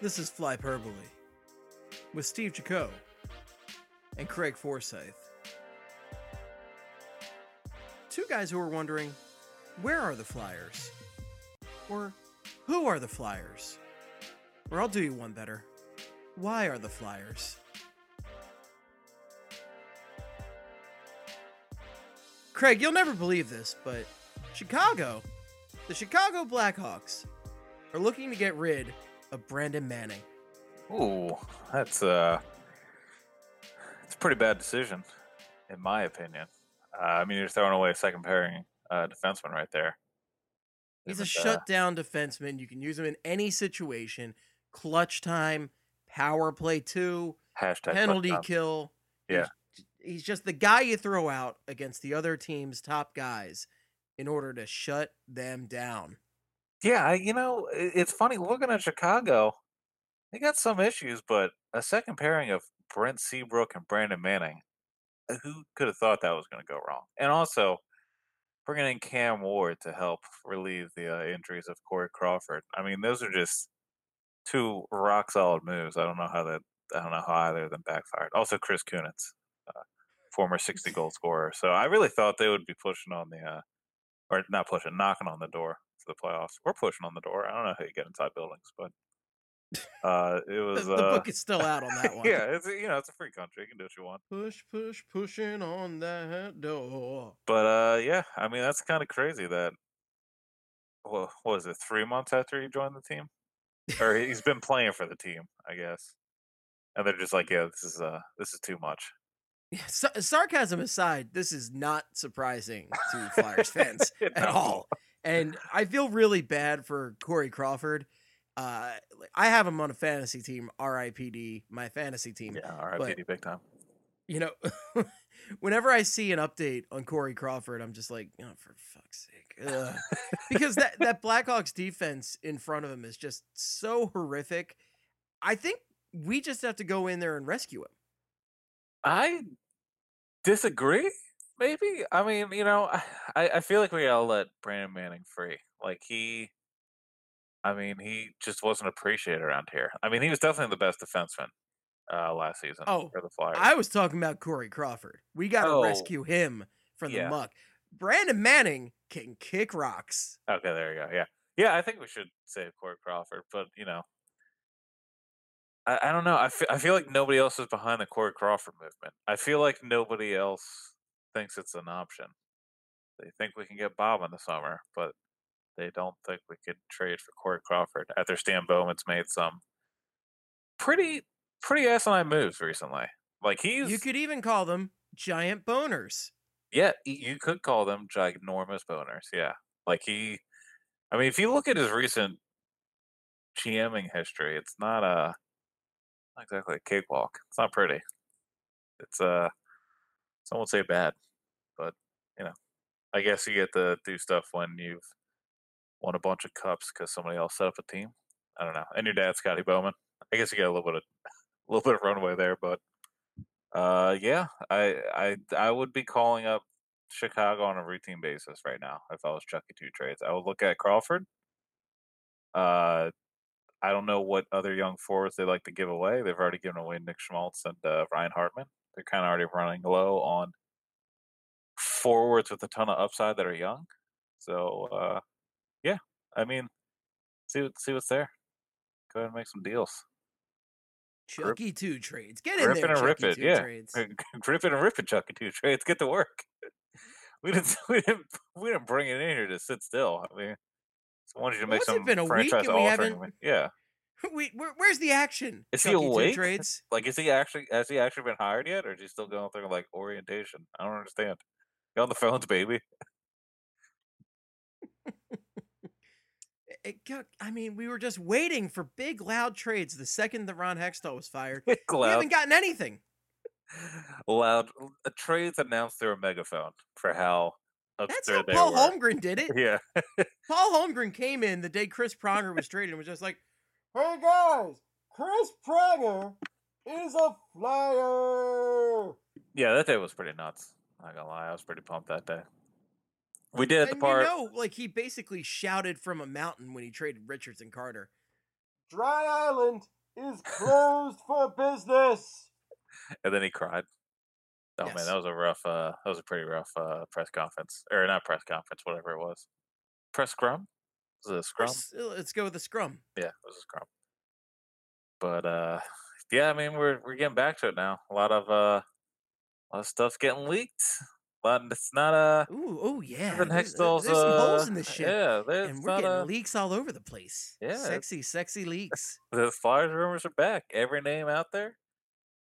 This is Flyperbole with Steve Jaco and Craig Forsyth. Two guys who are wondering where are the Flyers? Or who are the Flyers? Or I'll do you one better. Why are the Flyers? Craig, you'll never believe this, but Chicago, the Chicago Blackhawks, are looking to get rid of Brandon Manning. Ooh, that's uh, it's a pretty bad decision, in my opinion. Uh, I mean, you're throwing away a second pairing uh, defenseman right there. He's a Isn't, uh, shutdown defenseman. You can use him in any situation. Clutch time, power play two, hashtag penalty touchdown. kill. Yeah. He's, he's just the guy you throw out against the other team's top guys in order to shut them down. Yeah, you know, it's funny looking at Chicago. They got some issues, but a second pairing of Brent Seabrook and Brandon Manning, uh, who could have thought that was going to go wrong? And also bringing in Cam Ward to help relieve the uh, injuries of Corey Crawford. I mean, those are just two rock solid moves. I don't know how that. I don't know how either of them backfired. Also, Chris Kunitz, uh, former 60 goal scorer. So I really thought they would be pushing on the, uh, or not pushing, knocking on the door for the playoffs. We're pushing on the door. I don't know how you get inside buildings, but uh, it The, was. the uh, book is still out on that one. yeah, it's a- you know it's a free country. You can do what you want. Push, push, pushing on that door. But uh, yeah, I mean that's kind of crazy that. Well, what was it? Three months after he joined the team, or he's been playing for the team, I guess. And they're just like, yeah, this is uh, this is too much. Sa- sarcasm aside, this is not surprising to Flyers fans at all. And I feel really bad for Corey Crawford. Uh, I have him on a fantasy team, RIPD, my fantasy team. Yeah, all right, But- big time. You know, whenever I see an update on Corey Crawford, I'm just like, oh, for fuck's sake. Because that, that Blackhawks defense in front of him is just so horrific. I think we just have to go in there and rescue him. I disagree. Maybe I mean, you know, I I feel like we gotta let Brandon Manning free. Like he, I mean, he just wasn't appreciated around here. I mean, he was definitely the best defenseman uh, last season Oh, for the Flyers. I was talking about Corey Crawford. We got to Oh. rescue him from the Yeah. muck. Brandon Manning can kick rocks. Okay, there you go. Yeah, yeah. I think we should save Corey Crawford, but you know, I, I don't know. I feel like nobody else is behind the Corey Crawford movement. I feel like nobody else thinks it's an option. They think we can get Bob in the summer, but they don't think we could trade for Corey Crawford after Stan Bowman's made some pretty pretty asinine moves recently. Like he's You could even call them giant boners. yeah, you could call them ginormous boners. Yeah. Like he I mean, if you look at his recent GMing history, it's not a not exactly a cakewalk. It's not pretty. It's uh some would say bad. But, you know, I guess you get to do stuff when you've won a bunch of cups because somebody else set up a team. I don't know. And your dad, Scotty Bowman. I guess you get a little bit of a little bit of runway there, but uh, yeah, I I I would be calling up Chicago on a routine basis right now if I was Chucky Two Trades. I would look at Crawford. Uh, I don't know what other young forwards they like to give away. They've already given away Nick Schmaltz and uh, Ryan Hartman. They're kind of already running low on forwards with a ton of upside that are young. So uh, yeah, I mean, see see what's there. Go ahead and make some deals. Grip- Chucky two trades. Get in Grip there, it and rip Chucky it, two yeah. trades. grip it and rip it, Chucky Two Trades. Get to work. We didn't, we didn't, we didn't bring it in here to sit still. I mean, I wanted you to make what's some been, a week franchise and we altering. haven't- Yeah, Wait, where, where's the action? Is he Chucky Two awake? Trades. Like, is he actually has he actually been hired yet, or is he still going through like orientation? I don't understand. Get on the phones, baby. Got- I mean, we were just waiting for big, loud trades. The second that Ron Hextall was fired, we Loud, haven't gotten anything. loud. uh, Trades announced through a megaphone for how That's how Paul were. Holmgren did it. Yeah, Paul Holmgren came in the day Chris Pronger was traded and was just like, "Hey guys, Chris Pronger is a flyer." yeah. That day was pretty nuts. Not gonna lie, I was pretty pumped that day. We did at the And part. you know, like he basically shouted from a mountain when he traded Richards and Carter. Dry Island is closed for business. and then he cried. Oh man, that was a rough. uh That was a pretty rough uh press conference, or not press conference, whatever it was. Press scrum. Was it a scrum? Let's, uh, let's go with the scrum. Yeah, it was a scrum. But uh yeah, I mean we're we're getting back to it now. A lot of uh a lot of stuff's getting leaked. A lot it's not a. Ooh, oh yeah. There's, Hextall's there's some holes uh, in this shit. Yeah, there's and we're getting uh, leaks all over the place. Yeah, Sexy, sexy leaks. the Flyers rumors are back. Every name out there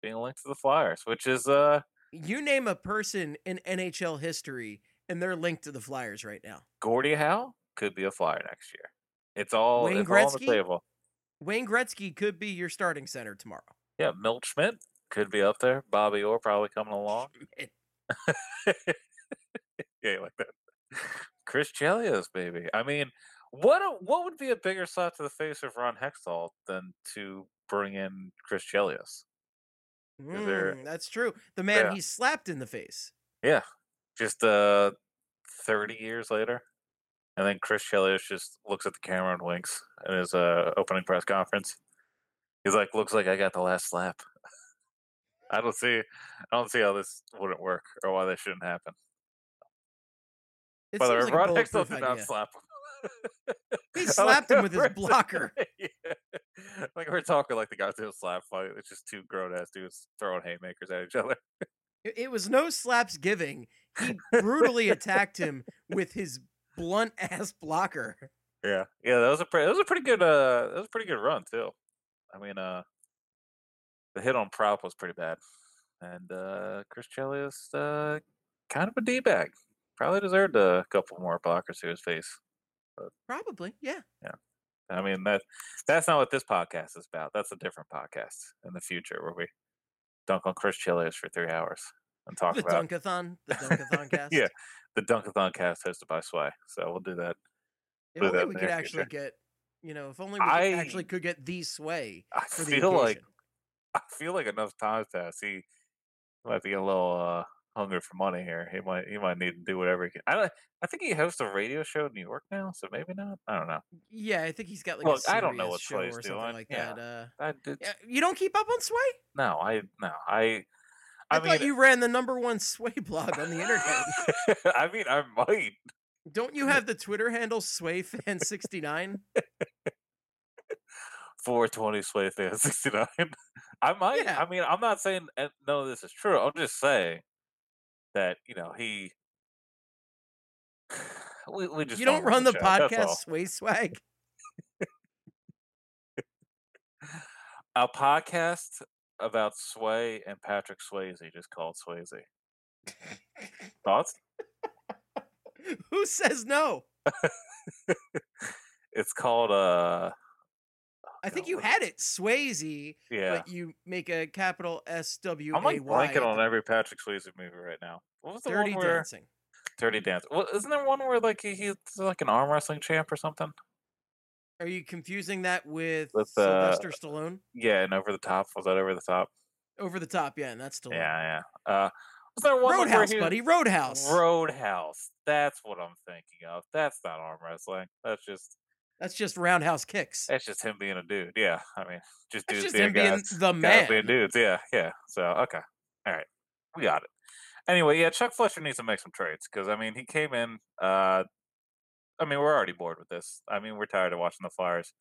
being linked to the Flyers, which is uh You name a person in NHL history, and they're linked to the Flyers right now. Gordie Howe could be a Flyer next year. It's all Wayne it's all on Gretzky? the table. Wayne Gretzky could be your starting center tomorrow. Yeah, Milt Schmidt could be up there. Bobby Orr probably coming along. Schmidt. yeah, you like that. Chris Chelios, baby. I mean, what a, what would be a bigger slap to the face of Ron Hextall than to bring in Chris Chelios? Is there- Mm, that's true. The man Yeah. he slapped in the face. Yeah, just uh, thirty years later, and then Chris Chelios just looks at the camera and winks in his uh, opening press conference. He's like, "Looks like I got the last slap." I don't see, I don't see how this wouldn't work or why this shouldn't happen. It By the way, like a Ron Hextall did not slap him. He like slapped him with his blocker. yeah. Like we're talking like the goddamn slap fight. It's just two grown ass dudes throwing haymakers at each other. It, it was no slaps giving. He brutally attacked him with his blunt ass blocker. Yeah, yeah, that was a pretty, that was a pretty good, uh, that was a pretty good run too. I mean, uh, the hit on Prop was pretty bad, and uh, Chris Chelios, uh, kind of a d bag. Probably deserved a couple more blockers to his face. Probably, yeah. Yeah. I mean that that's not what this podcast is about. That's a different podcast in the future where we dunk on Chris Chelios for three hours and talk The about Dunkathon, the Dunkathon cast. Yeah. the Dunkathon cast hosted by Sway. So we'll do that. If do only that we could actually future. get, you know, if only we could I- actually could get the sway I for the feel occasion. like I feel like enough time's passed. He might be a little uh, hungry for money here. He might he might need to do whatever he can. I don't. I think he hosts a radio show in New York now, so maybe not. I don't know. yeah, I think he's got like Look, a I don't know what show or something doing, like yeah. that. Uh, did, you don't keep up on Sway? no, I no, I. I, I, thought you ran the number one Sway blog on the internet. I mean, I might. don't you have the Twitter handle SwayFan69? 420 Sway fan 69. I might. Yeah. I mean, I'm not saying uh, none of this is true. I'm just saying that you know he. We, we just You don't run run the show, podcast Sway Swag? a podcast about Sway and Patrick Swayze, just called Swayze. Thoughts? Who says no? It's called uh I think you had it, Swayze, yeah. but you make a capital S W A I'm like Y. blanking on every Patrick Swayze movie right now. What was the Dirty one where Dirty Dancing. Dirty Dance? Well, isn't there one where like he, he's like an arm wrestling champ or something? Are you confusing that with, With, uh, Sylvester Stallone? Yeah, and over the top. Was that over the top? Over the top, yeah, and that's Stallone. Yeah, yeah. Uh, was there one Roadhouse, he- buddy, Roadhouse. Roadhouse. That's what I'm thinking of. That's not arm wrestling. That's just That's just roundhouse kicks. that's just him being a dude. Yeah, I mean, just dudes just being him being guys. the guys man. being dudes. Yeah, yeah. So okay, all right, we got it. Anyway, yeah, Chuck Fletcher needs to make some trades because I mean he came in. uh I mean we're already bored with this. I mean we're tired of watching the Flyers.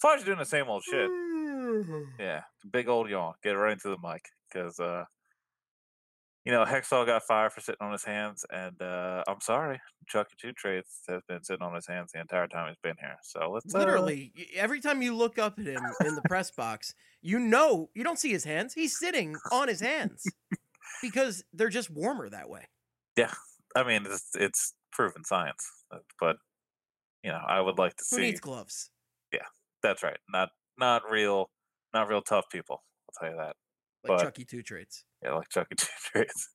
Flyers are doing the same old shit. Yeah, big old yawn. Get right into the mic because uh you know, Hextall got fired for sitting on his hands, and uh, I'm sorry, Chucky Two Trades has been sitting on his hands the entire time he's been here. So let's uh, literally every time you look up at him in the press box, you know you don't see his hands. He's sitting on his hands because they're just warmer that way. Yeah, I mean it's it's proven science, uh, but you know I would like to Who see. needs gloves? Yeah, that's right. Not not real, not real tough people. I'll tell you that. Like But- Chucky Two Trades. Yeah, like Chucky Two Trades.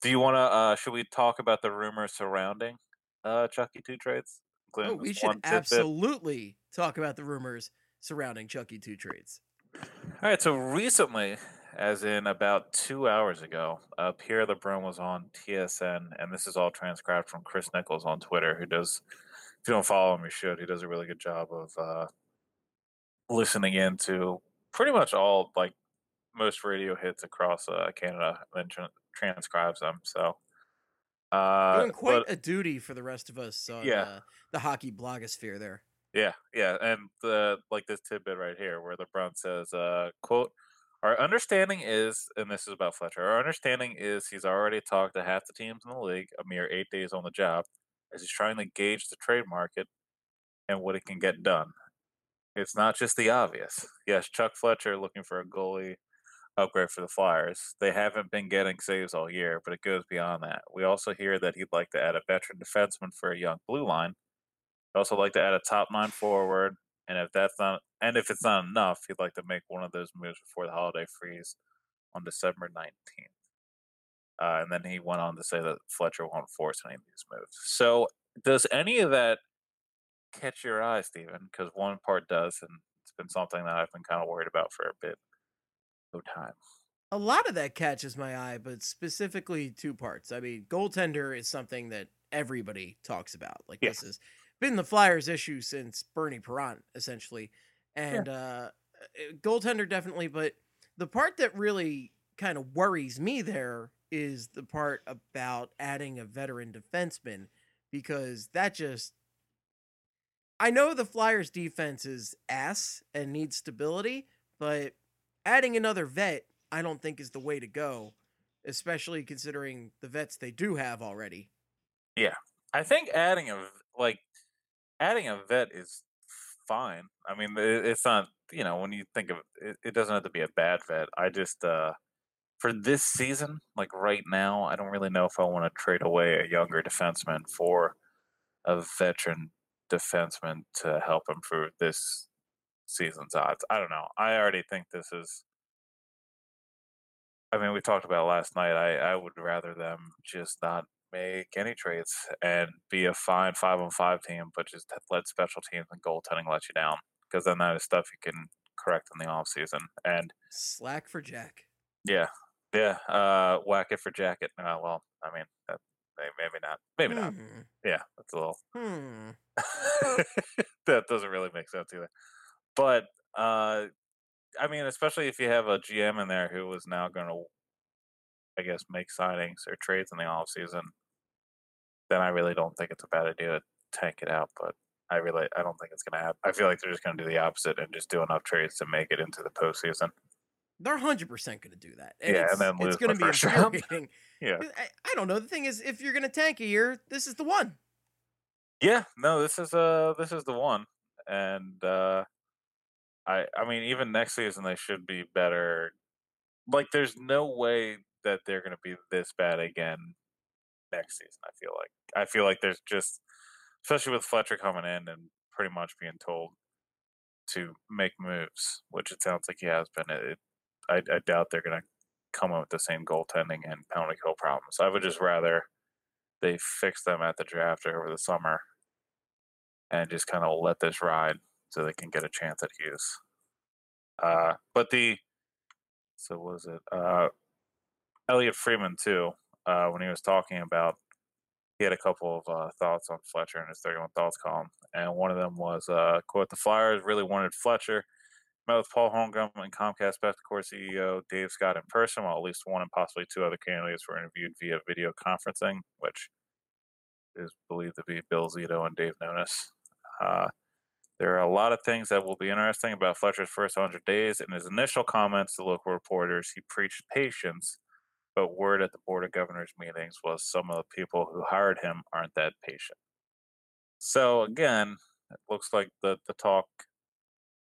Do you want to? uh Should we talk about the rumors surrounding uh Chucky Two Trades? Oh, we should absolutely talk about the rumors surrounding Chucky Two Trades. All right, so recently, as in about two hours ago, uh, Pierre LeBrun was on TSN, and this is all transcribed from Chris Nichols on Twitter, who does, if you don't follow him, you should. He does a really good job of uh, listening in to pretty much all, like, most radio hits across uh, Canada and tran transcribes them. So, uh, Doing quite but- a duty for the rest of us on Yeah. uh, the hockey blogosphere there. Yeah, yeah, and the like this tidbit right here where LeBrun says, uh, "quote Our understanding is, and this is about Fletcher. Our understanding is he's already talked to half the teams in the league, a mere eight days on the job, as he's trying to gauge the trade market and what it can get done. It's not just the obvious. Yes, Chuck Fletcher looking for a goalie upgrade for the Flyers. They haven't been getting saves all year, but it goes beyond that. We also hear that he'd like to add a veteran defenseman for a young blue line." He'd also like to add a top nine forward, and if that's not, and if it's not enough, he'd like to make one of those moves before the holiday freeze on December nineteenth. Uh, and then he went on to say that Fletcher won't force any of these moves. So, does any of that catch your eye, Stephen? Because one part does, and it's been something that I've been kind of worried about for a bit time. A lot of that catches my eye, but specifically two parts. I mean, goaltender is something that everybody talks about. Like Yeah. this has been the Flyers' issue since Bernie Parent, essentially. And uh, uh, goaltender definitely, but the part that really kind of worries me there is the part about adding a veteran defenseman because that just I know the Flyers defense is ass and needs stability, but adding another vet I don't think is the way to go, especially considering the vets they do have already. Yeah, I think adding a like adding a vet is fine. I mean, it's not you know when you think of it, it doesn't have to be a bad vet. I just uh for this season, like right now, I don't really know if I want to trade away a younger defenseman for a veteran defenseman to help improve this season's odds. I don't know. I already think this is. I mean, we talked about last night. I, I would rather them just not make any trades and be a fine five on five team, but just let special teams and goaltending let you down because then that is stuff you can correct in the off season. And Slack for Jack. yeah, yeah, uh, whack it for jacket. Uh, well, I mean, that, maybe not, maybe not. Hmm. Yeah, that's a little. Hmm. that doesn't really make sense either. But uh, I mean, especially if you have a GM in there who is now going to, I guess, make signings or trades in the off season, then I really don't think it's a bad idea to tank it out. But I really, I don't think it's going to happen. I feel like they're just going to do the opposite and just do enough trades to make it into the postseason. They're hundred percent going to do that. Yeah, and then lose it's going to be infuriating. Yeah. I, I don't know. The thing is, if you're going to tank a year, this is the one. Yeah, no, this is uh this is the one, and uh, I I mean even next season they should be better. Like, there's no way that they're going to be this bad again next season. I feel like I feel like there's just, especially with Fletcher coming in and pretty much being told to make moves, which it sounds like he has been. It, I, I doubt they're going to come up with the same goaltending and penalty kill problems. I would just rather they fix them at the draft or over the summer and just kind of let this ride so they can get a chance at Hughes. Uh, but the so was it uh, Elliotte Friedman too uh, when he was talking about he had a couple of uh, thoughts on Fletcher in his 31 thoughts column, and one of them was uh, quote the Flyers really wanted Fletcher. Met with Paul Holmgren and Comcast Spectacor CEO Dave Scott in person, while at least one and possibly two other candidates were interviewed via video conferencing, which is believed to be Bill Zito and Dave Nonis. Uh, there are a lot of things that will be interesting about Fletcher's first 100 days. In his initial comments to local reporters, he preached patience, but word at the board of governors meetings was some of the people who hired him aren't that patient. So again, it looks like the the talk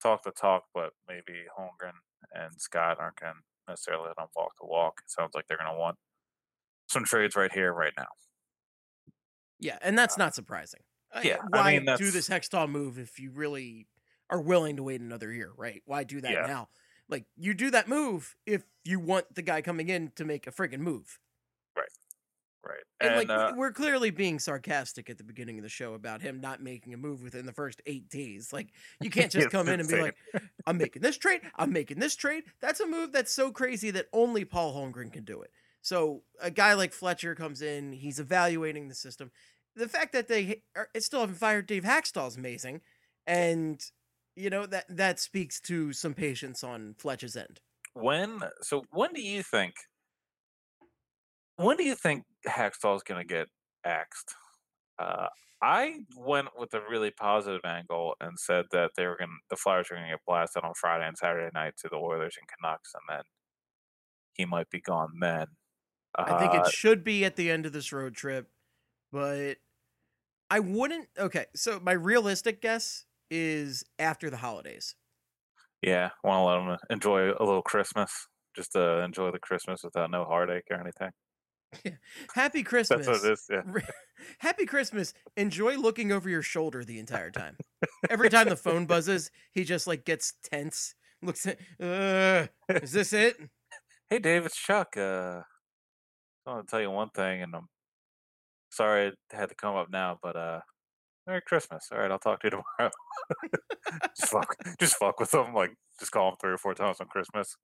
talk the talk, but maybe Holmgren and Scott aren't going to necessarily let them walk the walk. It sounds like they're going to want some trades right here, right now. Yeah, and that's not surprising. Uh, yeah, why I mean, do this Hextall move if you really are willing to wait another year, right? Why do that Yeah. now? Like you do that move if you want the guy coming in to make a friggin' move. Right. And, And, like uh, we're clearly being sarcastic at the beginning of the show about him not making a move within the first eight days. Like you can't just come in and be like, "I'm making this trade. I'm making this trade." That's a move that's so crazy that only Paul Holmgren can do it. So a guy like Fletcher comes in, he's evaluating the system. The fact that they are, still haven't fired Dave Hakstol is amazing, and you know that that speaks to some patience on Fletcher's end. when so when do you think when do you think Hakstol is going to get axed? Uh, I went with a really positive angle and said that they were going the Flyers were going to get blasted on Friday and Saturday night to the Oilers and Canucks, and then he might be gone then. I think Uh, it should be at the end of this road trip, but I wouldn't. Okay, so my realistic guess is after the holidays. yeah, want to let them enjoy a little Christmas, just to enjoy the Christmas without no heartache or anything. Yeah. Happy Christmas. That's what it is. Yeah. Happy Christmas. Enjoy looking over your shoulder the entire time. Every time the phone buzzes, he just like gets tense. Looks at, uh, is this it? Hey, Dave, it's Chuck. Uh, I want to tell you one thing, and I'm sorry it had to come up now, but uh, Merry Christmas. All right, I'll talk to you tomorrow. just fuck, just fuck with them. Like, just call them three or four times on Christmas.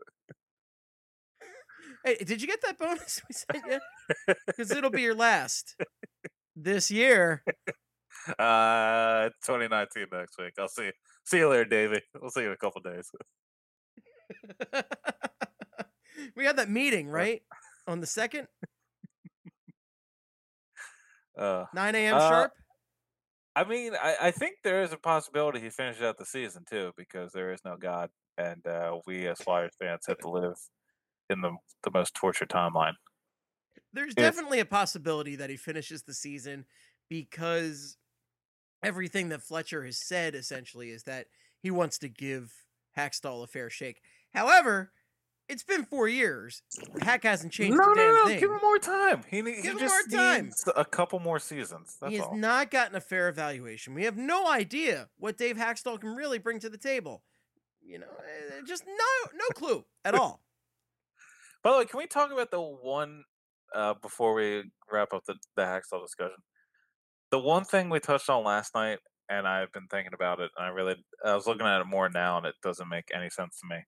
Hey, did you get that bonus we sent you? Because it'll be your last this year. Uh, 2019 next week. I'll see. You. See you later, Davey. We'll see you in a couple days. we had that meeting, right? On the second, Uh, 9 a.m. Uh, sharp. I mean, I, I think there is a possibility he finishes out the season too, because there is no God, and uh, we as Flyers fans have to live in the the most tortured timeline. There's definitely a possibility that he finishes the season because everything that Fletcher has said essentially is that he wants to give Hakstol a fair shake. However, it's been four years. Hack hasn't changed no, no, no! thing. Give him more time. He, he Give him just more time. needs a couple more seasons. That's he has all. not gotten a fair evaluation. We have no idea what Dave Hakstol can really bring to the table. You know, eh, just no no clue at all. By the way, can we talk about the one uh, before we wrap up the the Hacksaw discussion? The one thing we touched on last night, and I've been thinking about it, and I really I was looking at it more now, and it doesn't make any sense to me.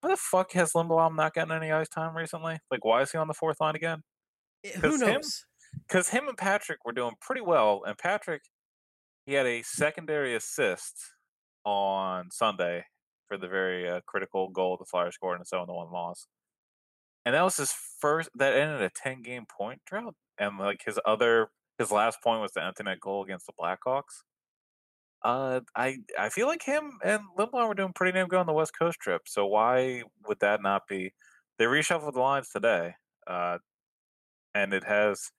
Why the fuck has Lindblom not gotten any ice time recently? Like, why is he on the fourth line again? Eh, Who knows? because him and Patrick were doing pretty well, and Patrick he had a secondary assist on Sunday for the very uh, critical goal the Flyers scored in a seven to one loss, and that was his first. That ended a ten game point drought, and like his other his last point was the empty net goal against the Blackhawks. Uh, I I feel like him and Lindblom were doing pretty damn good on the West Coast trip. So why would that not be? They reshuffled the lines today, uh, and it has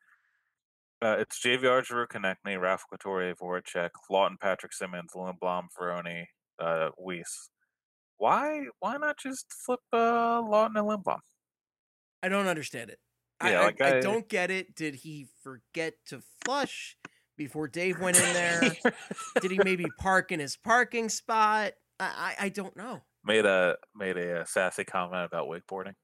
uh, it's JVR, Drew Konecny, Raffl Couture, Voracek, Laughton, Patrick Simmonds, Lindblom, Veroni, uh, Weiss. Why why not just flip uh, Laughton and Lindblom? I don't understand it. Yeah, I- like I, I- don't get it. Did he forget to flush before Dave went in there? Did he maybe park in his parking spot? I, I, I don't know. made a made a, uh sassy comment about wakeboarding.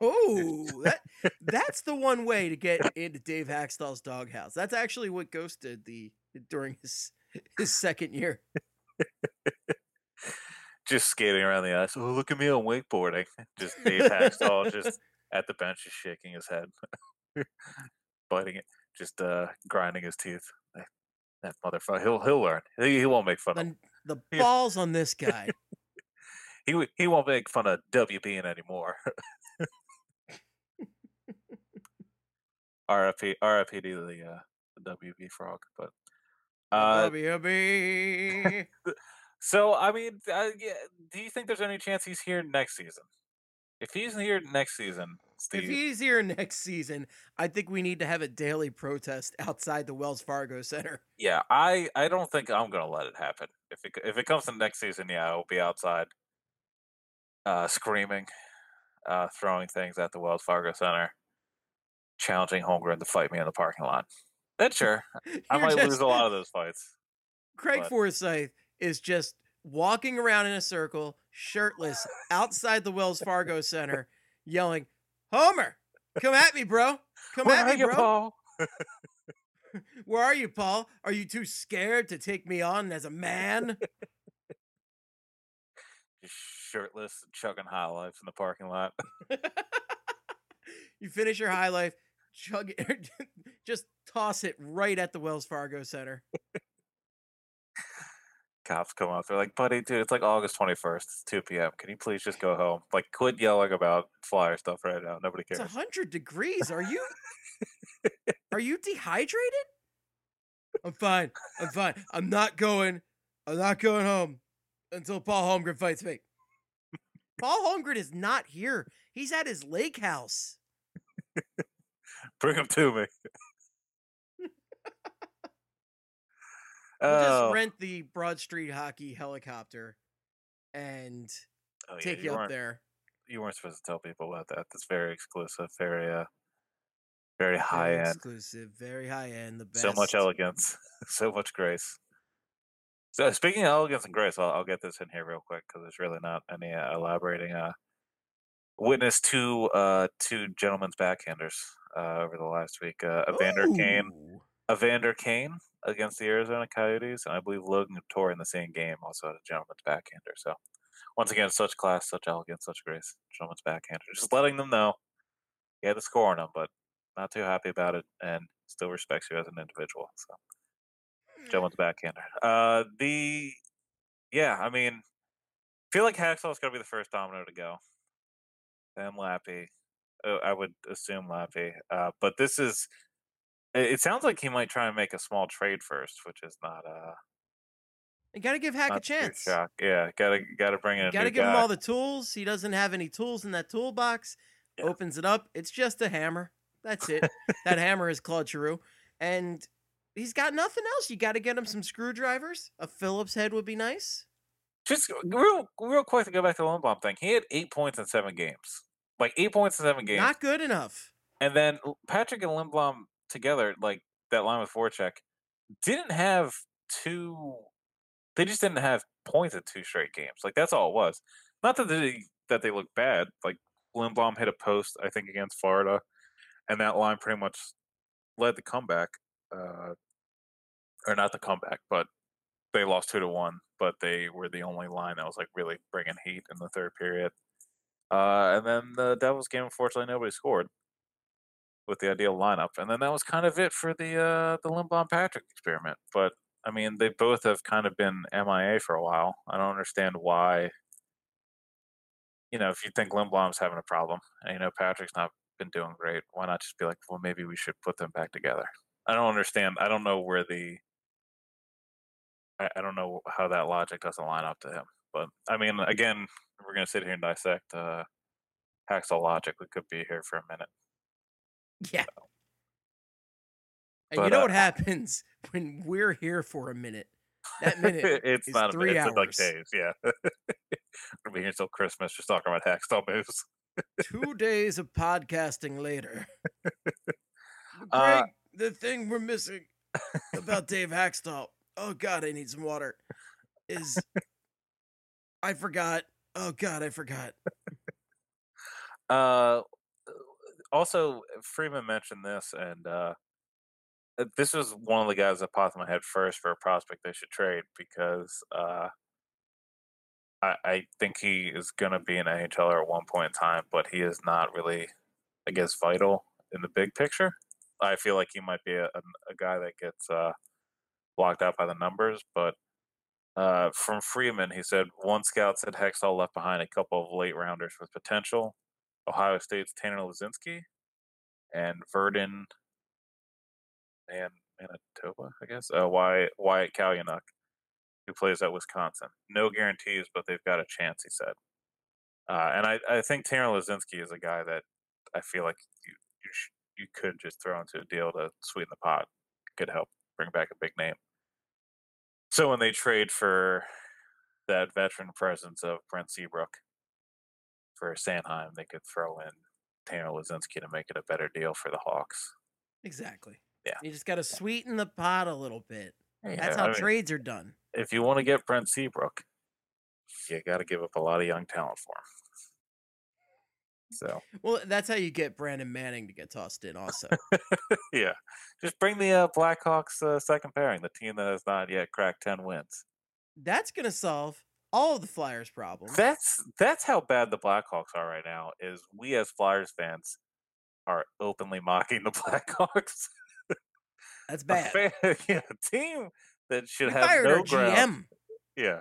Oh, that that's the one way to get into Dave Hakstol's doghouse. That's actually what Ghost did the during his his second year. Just skating around the ice. Oh, look at me on wakeboarding. Just Dave Hakstol just at the bench, just shaking his head, biting it, just uh, grinding his teeth. Like, That motherfucker. He'll he'll learn. He, he won't make fun of. The, the balls on this guy. He he won't make fun of WBing anymore. RFP RFP to the uh, the WB frog, but uh, WB. so I mean, uh, yeah, do you think there's any chance he's here next season? If he's here next season, Steve. If he's here next season, I think we need to have a daily protest outside the Wells Fargo Center. Yeah, I I don't think I'm gonna let it happen. If it if it comes to next season, yeah, I will be outside, uh, screaming, uh, throwing things at the Wells Fargo Center, challenging Holmgren to fight me in the parking lot. Then sure, I might lose a lot of those fights. Craig but- Forsyth is just walking around in a circle, shirtless, outside the Wells Fargo Center, yelling, "Homer, come at me, bro! Come Where at me, you, bro! Paul? Where are you, Paul? Are you too scared to take me on as a man?" Just shirtless, chugging high life in the parking lot. you finish your high life, chug it, just toss it right at the Wells Fargo Center. Cops come up. They're like, "Buddy, dude, it's like August 21st. It's 2 p.m. Can you please just go home? Like, quit yelling about flyer stuff right now. Nobody cares." a hundred degrees. Are you are you dehydrated? I'm fine. I'm fine. I'm not going. I'm not going home until Paul Holmgren fights me. Paul Holmgren is not here. He's at his lake house. Bring him to me. We'll oh, just rent the Broad Street Hockey helicopter and oh, yeah, take you you up there. You weren't supposed to tell people about that. That's very exclusive. Very, uh, very Very high end. exclusive, very high end. The best. So much elegance, so much grace. So speaking of elegance and grace, I'll, I'll get this in here real quick because there's really not any uh, elaborating. Uh, witness two uh, two gentlemen's backhanders uh, over the last week. Uh, Evander Kane, Evander Kane against the Arizona Coyotes, and I believe Logan Couture in the same game also had a gentleman's backhander. So once again, such class, such elegance, such grace, gentleman's backhander. Just letting them know he had the score on him, but not too happy about it, and still respects you as an individual. So gentleman's backhander. Uh, the yeah, I mean, feel like Hacksaw's gonna be the first domino to go. Then Lappy, uh, I would assume Lappy. Uh, but this is. It sounds like he might try and make a small trade first, which is not uh You got to give Hack a chance. shock. Yeah, gotta gotta bring in a Got to new give him all the tools. He doesn't have any tools in that toolbox. Yeah. Opens it up. It's just a hammer. That's it. that hammer is Claude Giroux. And he's got nothing else. You got to get him some screwdrivers. A Phillips head would be nice. Just real real quick to go back to the Lindblom thing. He had eight points in seven games. Like eight points in seven games. Not good enough. And then Patrick and Lindblom together, like that line with Voracek, didn't have two. They just didn't have points in two straight games. Like that's all it was. Not that they that they look bad. Like Lindblom hit a post, I think, against Florida, and that line pretty much led the comeback. Uh, or not the comeback, but they lost two to one. But they were the only line that was like really bringing heat in the third period. Uh, and then the Devils game, unfortunately, nobody scored with the ideal lineup, and then that was kind of it for the uh, the Lindblom Patrick experiment. But I mean, they both have kind of been MIA for a while. I don't understand why. You know, if you think Lindblom's having a problem, and you know Patrick's not been doing great, why not just be like, well, maybe we should put them back together? I don't understand. I don't know where the. I, I don't know how that logic doesn't line up to him. But I mean, again, we're gonna sit here and dissect uh, Hacksaw logic. We could be here for a minute. Yeah. And But, you know uh, what happens when we're here for a minute? That minute it's is not three a minute, it's like hours. days. Yeah, we'll be here until Christmas, just talking about Hacksaw moves. Two days of podcasting later. Greg, Uh, the thing we're missing about Dave Hakstol. Oh God, I need some water. Is I forgot. Oh God, I forgot. Uh, also, Friedman mentioned this, and uh, uh, this was one of the guys that popped in my head first for a prospect they should trade because uh, I, I think he is going to be an NHLer at one point in time, but he is not really, I guess, vital in the big picture. I feel like he might be a, a, a guy that gets uh, blocked out by the numbers, but uh, from Friedman, he said one scout said Hextall left behind a couple of late rounders with potential. Ohio State's Tanner Laczynski and Virden and Manitoba, I guess. Uh, Wyatt, Wyatt Kalynuk, who plays at Wisconsin. No guarantees, but they've got a chance, he said. Uh, and I, I think Tanner Laczynski is a guy that I feel like you you, sh- you could just throw into a deal to sweeten the pot. Could help bring back a big name. So when they trade for that veteran presence of Brent Seabrook for Sanheim, they could throw in Tanner Laczynski to make it a better deal for the Hawks. Exactly. Yeah. You just got to sweeten the pot a little bit. Yeah, That's I how mean, trades are done. if you want to get Brent Seabrook, you got to give up a lot of young talent for him. So Well, that's how you get Brandon Manning to get tossed in. Also, yeah, just bring the uh, Blackhawks uh, second pairing, the team that has not yet cracked ten wins. that's gonna solve all of the Flyers' problems. That's that's how bad the Blackhawks are right now. Is we as Flyers fans are openly mocking the Blackhawks. That's A bad. fan- yeah, a team that should We have no ground. GM. Yeah.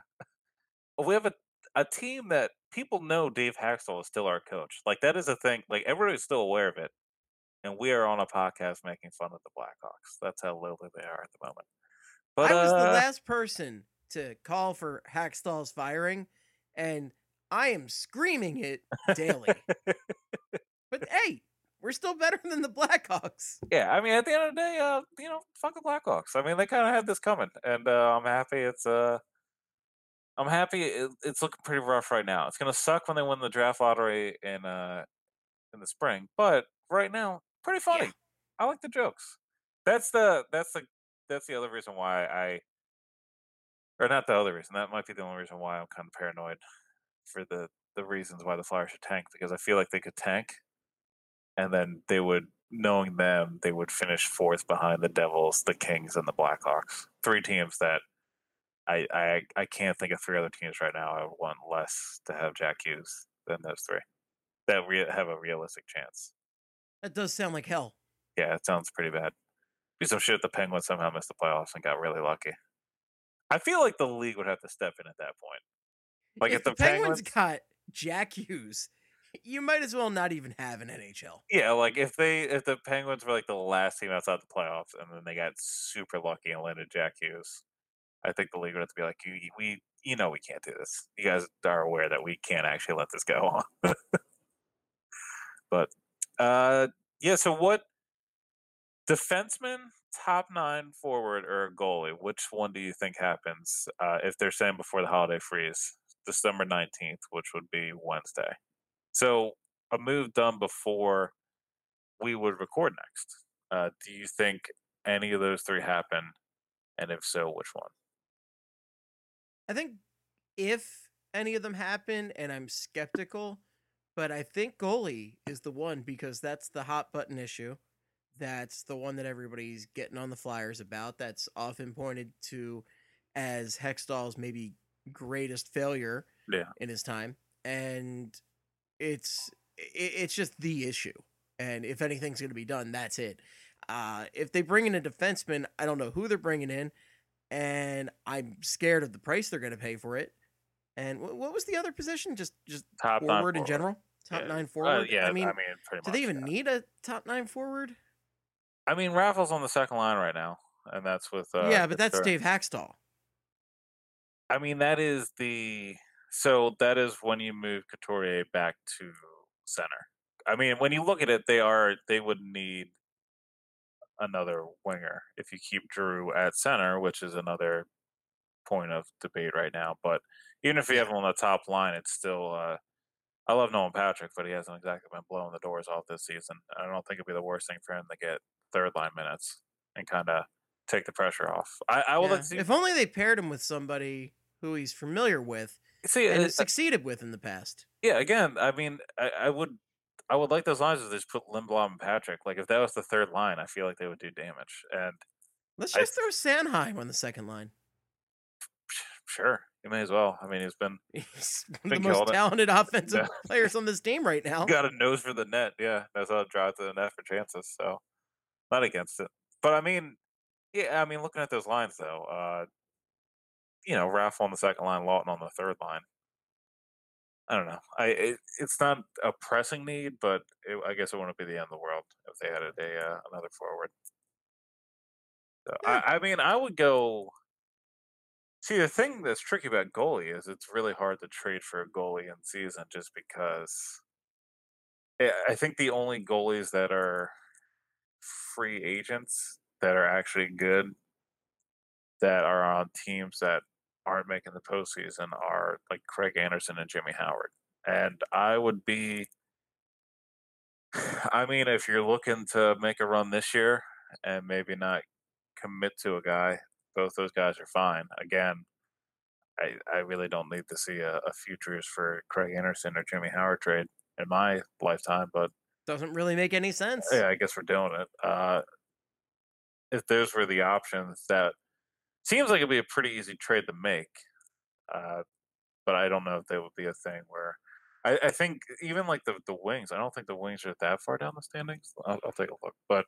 We have a, a team that people know Dave Hakstol is still our coach. Like that is a thing. Like everybody's still aware of it. And we are on a podcast making fun of the Blackhawks. That's how lowly they are at the moment. But I was the uh, last person to call for Hakstol's firing, and I am screaming it daily. but hey, we're still better than the Blackhawks. yeah, I mean at the end of the day, uh, you know, fuck the Blackhawks. I mean they kinda had this coming. And uh, I'm happy it's uh I'm happy it, it's looking pretty rough right now. It's gonna suck when they win the draft lottery in uh in the spring, but right now, pretty funny. I like the jokes. That's the that's the that's the other reason why I or not the other reason. That might be the only reason why I'm kind of paranoid for the the reasons why the Flyers should tank because I feel like they could tank and then they would knowing them, they would finish fourth behind the Devils, the Kings, and the Blackhawks. Three teams that I I I can't think of three other teams right now I would want less to have Jack Hughes than those three. That re- have a realistic chance. That does sound like hell. Yeah, it sounds pretty bad. Be some shit the Penguins somehow missed the playoffs and got really lucky. I feel like the league would have to step in at that point. Like if, if, the, the Penguins, Penguins, got Jack Hughes, you might as well not even have an NHL. yeah, like if they if the Penguins were like the last team outside the playoffs and then they got super lucky and landed Jack Hughes, I think the league would have to be like, you, we you know we can't do this. You guys are aware that we can't actually let this go on. but uh yeah, so what defenseman, top nine forward, or goalie? Which one do you think happens uh, if they're saying before the holiday freeze, December nineteenth, which would be Wednesday? So a move done before we would record next. Uh, do you think any of those three happen? And if so, which one? I think if any of them happen, and I'm skeptical, but I think goalie is the one because that's the hot button issue. That's the one that everybody's getting on the flyers about. That's often pointed to as Hextall's maybe greatest failure Yeah. in his time, and it's it's just the issue. And if anything's going to be done, that's it. Uh, if they bring in a defenseman, I don't know who they're bringing in, and I'm scared of the price they're going to pay for it. And wh- what was the other position? Just just Top nine forward in forward. general, top Yeah. nine Uh, forward. yeah, I mean, pretty do much. they even yeah. need a top nine forward? I mean, Raffles on the second line right now, and that's with uh, yeah, but that's Dave Hakstol. I mean, that is the so that is when you move Couturier back to center. I mean, when you look at it, they are they would need another winger if you keep Drew at center, which is another point of debate right now. But even if you have him on the top line, it's still. Uh, I love Nolan Patrick, but he hasn't exactly been blowing the doors off this season. I don't think it'd be the worst thing for him to get third line minutes and kind of take the pressure off. I, I will Yeah. let see. If only they paired him with somebody who he's familiar with see and uh, it- has uh succeeded with in the past. Yeah, again, I mean, I, I would, I would like those lines if they just put Lindblom and Patrick. Like if that was the third line, I feel like they would do damage. And Let's I- just throw Sanheim on the second line. sure, you may as well. I mean, he's been He's one of the most killing it. talented offensive Yeah. players on this team right now. got a nose for the net. Yeah, knows how to drive to the net for chances. So not against it. But I mean, yeah, I mean, looking at those lines though, uh, you know, Raff on the second line, Laughton on the third line. I don't know. I it, it's not a pressing need, but it, I guess it wouldn't be the end of the world if they added a uh, another forward. So, Yeah. I, I mean, I would go. See, the thing that's tricky about goalie is it's really hard to trade for a goalie in season just because I I think the only goalies that are free agents that are actually good that are on teams that aren't making the postseason are like Craig Anderson and Jimmy Howard. And I would be I mean, if you're looking to make a run this year and maybe not commit to a guy, both those guys are fine. Again, I, I really don't need to see a, a futures for Craig Anderson or Jimmy Howard trade in my lifetime, but Doesn't really make any sense. yeah, I guess we're doing it. Uh, if those were the options, that seems like it'd be a pretty easy trade to make. Uh, but I don't know if that would be a thing where I, I think even like the the wings, I don't think the wings are that far down the standings. I'll, I'll take a look, but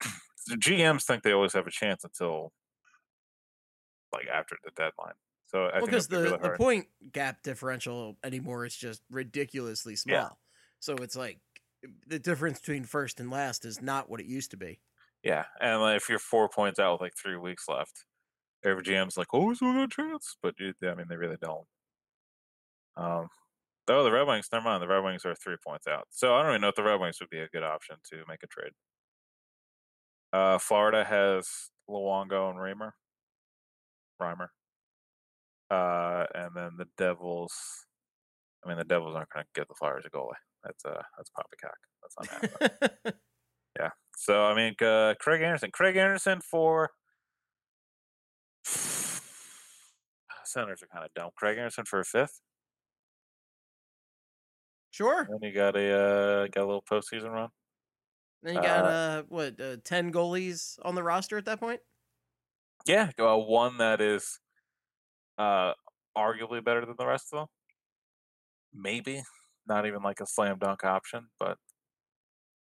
the GMs think they always have a chance until like after the deadline. So I well, because the, really the point gap differential anymore is just ridiculously small. Yeah. So it's like the difference between first and last is not what it used to be. Yeah, and if you're four points out with like three weeks left, every GM's like, "Oh, we still got a chance," but I mean, they really don't. Um, oh, the Red Wings. Never mind. The Red Wings are three points out, so I don't even know if the Red Wings would be a good option to make a trade. Uh, Florida has Luongo and Reimer. Reimer. Uh, and then the Devils. I mean, the Devils aren't going to give the Flyers a goalie. That's uh, that's poppycock. That's not happening. Yeah. So I mean, uh, Craig Anderson. Craig Anderson for centers are kind of dumb. Craig Anderson for a fifth. sure. Then you got a uh, got a little postseason run. Then you got Uh, uh what uh, ten goalies on the roster at that point. Yeah, uh, one that is uh, arguably better than the rest of them. Maybe not even like a slam dunk option, but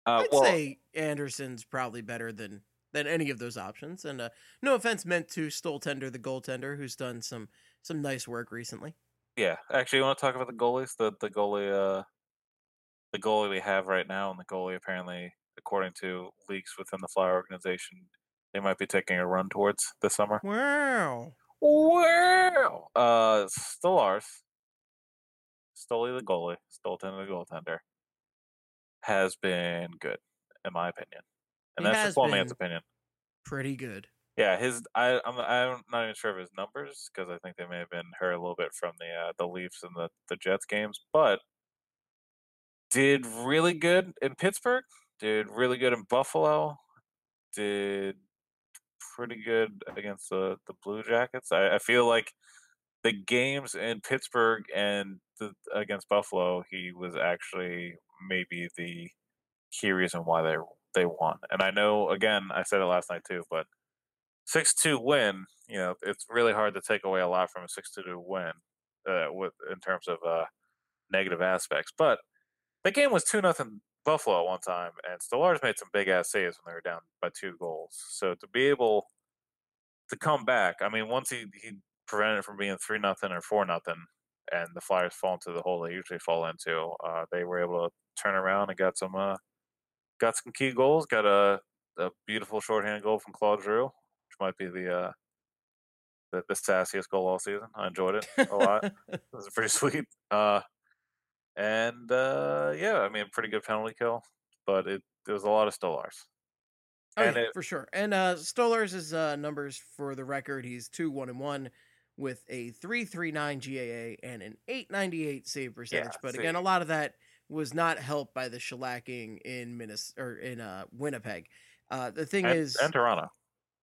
uh, I'd well, say Anderson's probably better than than any of those options. And uh, no offense meant to Stoltender, the goaltender, who's done some some nice work recently. Yeah, actually, you want to talk about the goalies? The the goalie, uh, the goalie we have right now, and the goalie apparently, according to leaks within the Flyer organization, they might be taking a run towards this summer. Wow. Wow! Uh, Stolarz, Stoli the goalie, Stolten the goaltender, has been good, in my opinion, and that's just one man's opinion. Pretty good. Yeah, his I I'm I'm not even sure of his numbers because I think they may have been hurt a little bit from the uh, the Leafs and the the Jets games, but did really good in Pittsburgh, did really good in Buffalo, did pretty good against the the Blue Jackets. I, I feel like the games in Pittsburgh and the, against Buffalo, he was actually maybe the key reason why they they won. And I know again, I said it last night too, but six two win, you know, it's really hard to take away a lot from a six two win, uh, with in terms of uh, negative aspects. But the game was two nothing Buffalo at one time, and Stolarz made some big ass saves when they were down by two goals. So to be able to come back, I mean, once he he prevented it from being three nothing or four nothing, and the Flyers fall into the hole they usually fall into, uh, they were able to turn around and got some uh, got some key goals. Got a a beautiful shorthand goal from Claude Giroux, which might be the uh, the, the sassiest goal all season. I enjoyed it a lot. It was pretty sweet. Uh, and uh, yeah, I mean, pretty good penalty kill, but it there was a lot of Stolarz. Oh, And yeah, it- for sure. And uh Stolarz uh numbers for the record, he's two one and one with a three three nine GAA and an eight ninety eight save percentage. but again, a lot of that was not helped by the shellacking in Minnes or in uh Winnipeg. Uh the thing And, is and Toronto.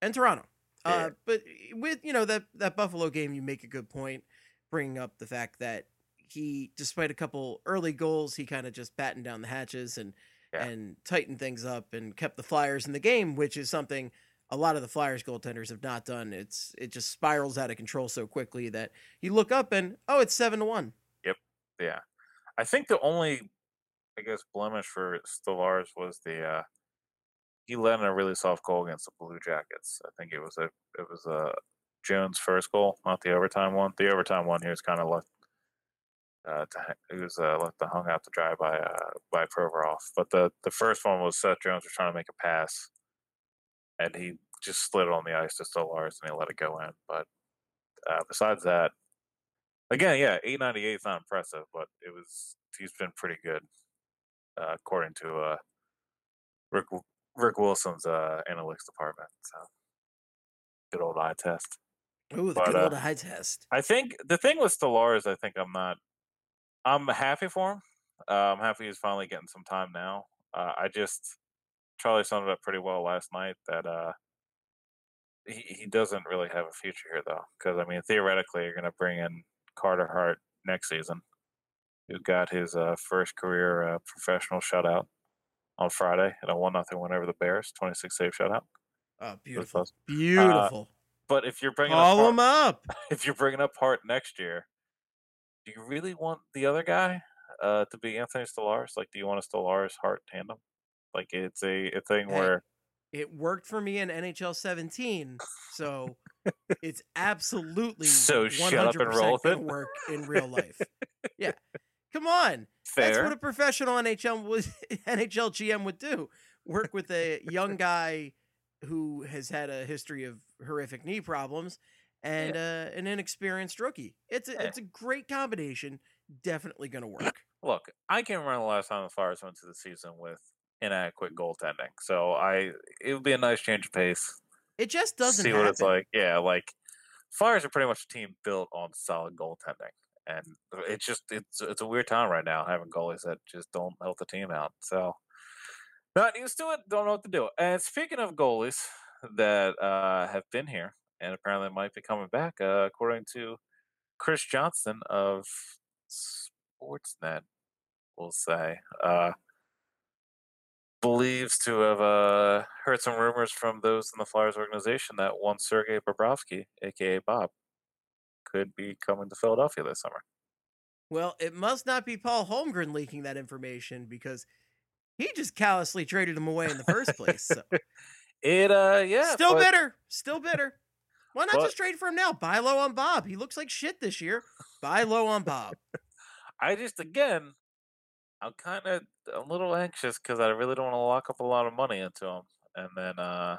and Toronto. Yeah. Uh, but with you know that that Buffalo game, you make a good point, bringing up the fact that he, despite a couple early goals, he kind of just battened down the hatches and Yeah. and tightened things up and kept the Flyers in the game, which is something a lot of the Flyers goaltenders have not done. It's it just spirals out of control so quickly that you look up and oh, it's seven to one. Yep. Yeah, I think the only, I guess, blemish for Stolarz was the uh, he let in a really soft goal against the Blue Jackets. I think it was a it was a Jones' first goal, not the overtime one. The overtime one, he was kind of left. Uh, to, he was uh, left hung out to dry by uh, by Provorov, but the the first one was Seth Jones was trying to make a pass, and he just slid it on the ice to Stolarz and he let it go in. But uh, besides that, again, yeah, eight ninety eight is not impressive, but it was he's been pretty good, uh, according to uh, Rick Rick Wilson's uh, analytics department. So good old eye test. Ooh, the But, good uh, old eye test. I think the thing with Stolarz, I think I'm not. I'm happy for him. Uh, I'm happy he's finally getting some time now. Uh, I just Charlie summed it up pretty well last night that uh, he he doesn't really have a future here though, because I mean theoretically you're going to bring in Carter Hart next season, who got his uh, first career uh, professional shutout on Friday in a one nothing win over the Bears, 26 save shutout. Oh, beautiful. close. Beautiful. But if you're bringing up Call Hart- him up. if you're bringing up Hart next year, do you really want the other guy uh, to be Anthony Stolarz? Like, do you want a Stolarz Hart tandem? Like, it's a, a thing Hey, where It worked for me in NHL 17, so it's absolutely So shut up and roll with it. work in real life. yeah, come on. Fair. That's what a professional NHL was NHL GM would do. Work with a young guy who has had a history of horrific knee problems and uh, an inexperienced rookie. It's a, Yeah. it's a great combination. Definitely going to work. Look, I can't remember the last time the Flyers went to the season with inadequate goaltending. So I, it would be a nice change of pace. It just doesn't see happen. what it's like. Yeah, like Flyers are pretty much a team built on solid goaltending, and it's just it's it's a weird time right now having goalies that just don't help the team out. So not used to it. Don't know what to do. And speaking of goalies that uh, have been here and apparently might be coming back, uh, according to Chris Johnston of Sportsnet, we'll say. Uh, believes to have uh, heard some rumors from those in the Flyers organization that one Sergei Bobrovsky, aka Bob, could be coming to Philadelphia this summer. Well, it must not be Paul Holmgren leaking that information because he just callously traded him away in the first place. So. It uh yeah, Still but bitter. Still bitter. Why not But- just trade for him now? Buy low on Bob. He looks like shit this year. Buy low on Bob. I just again, I'm kind of a little anxious because I really don't want to lock up a lot of money into him, and then uh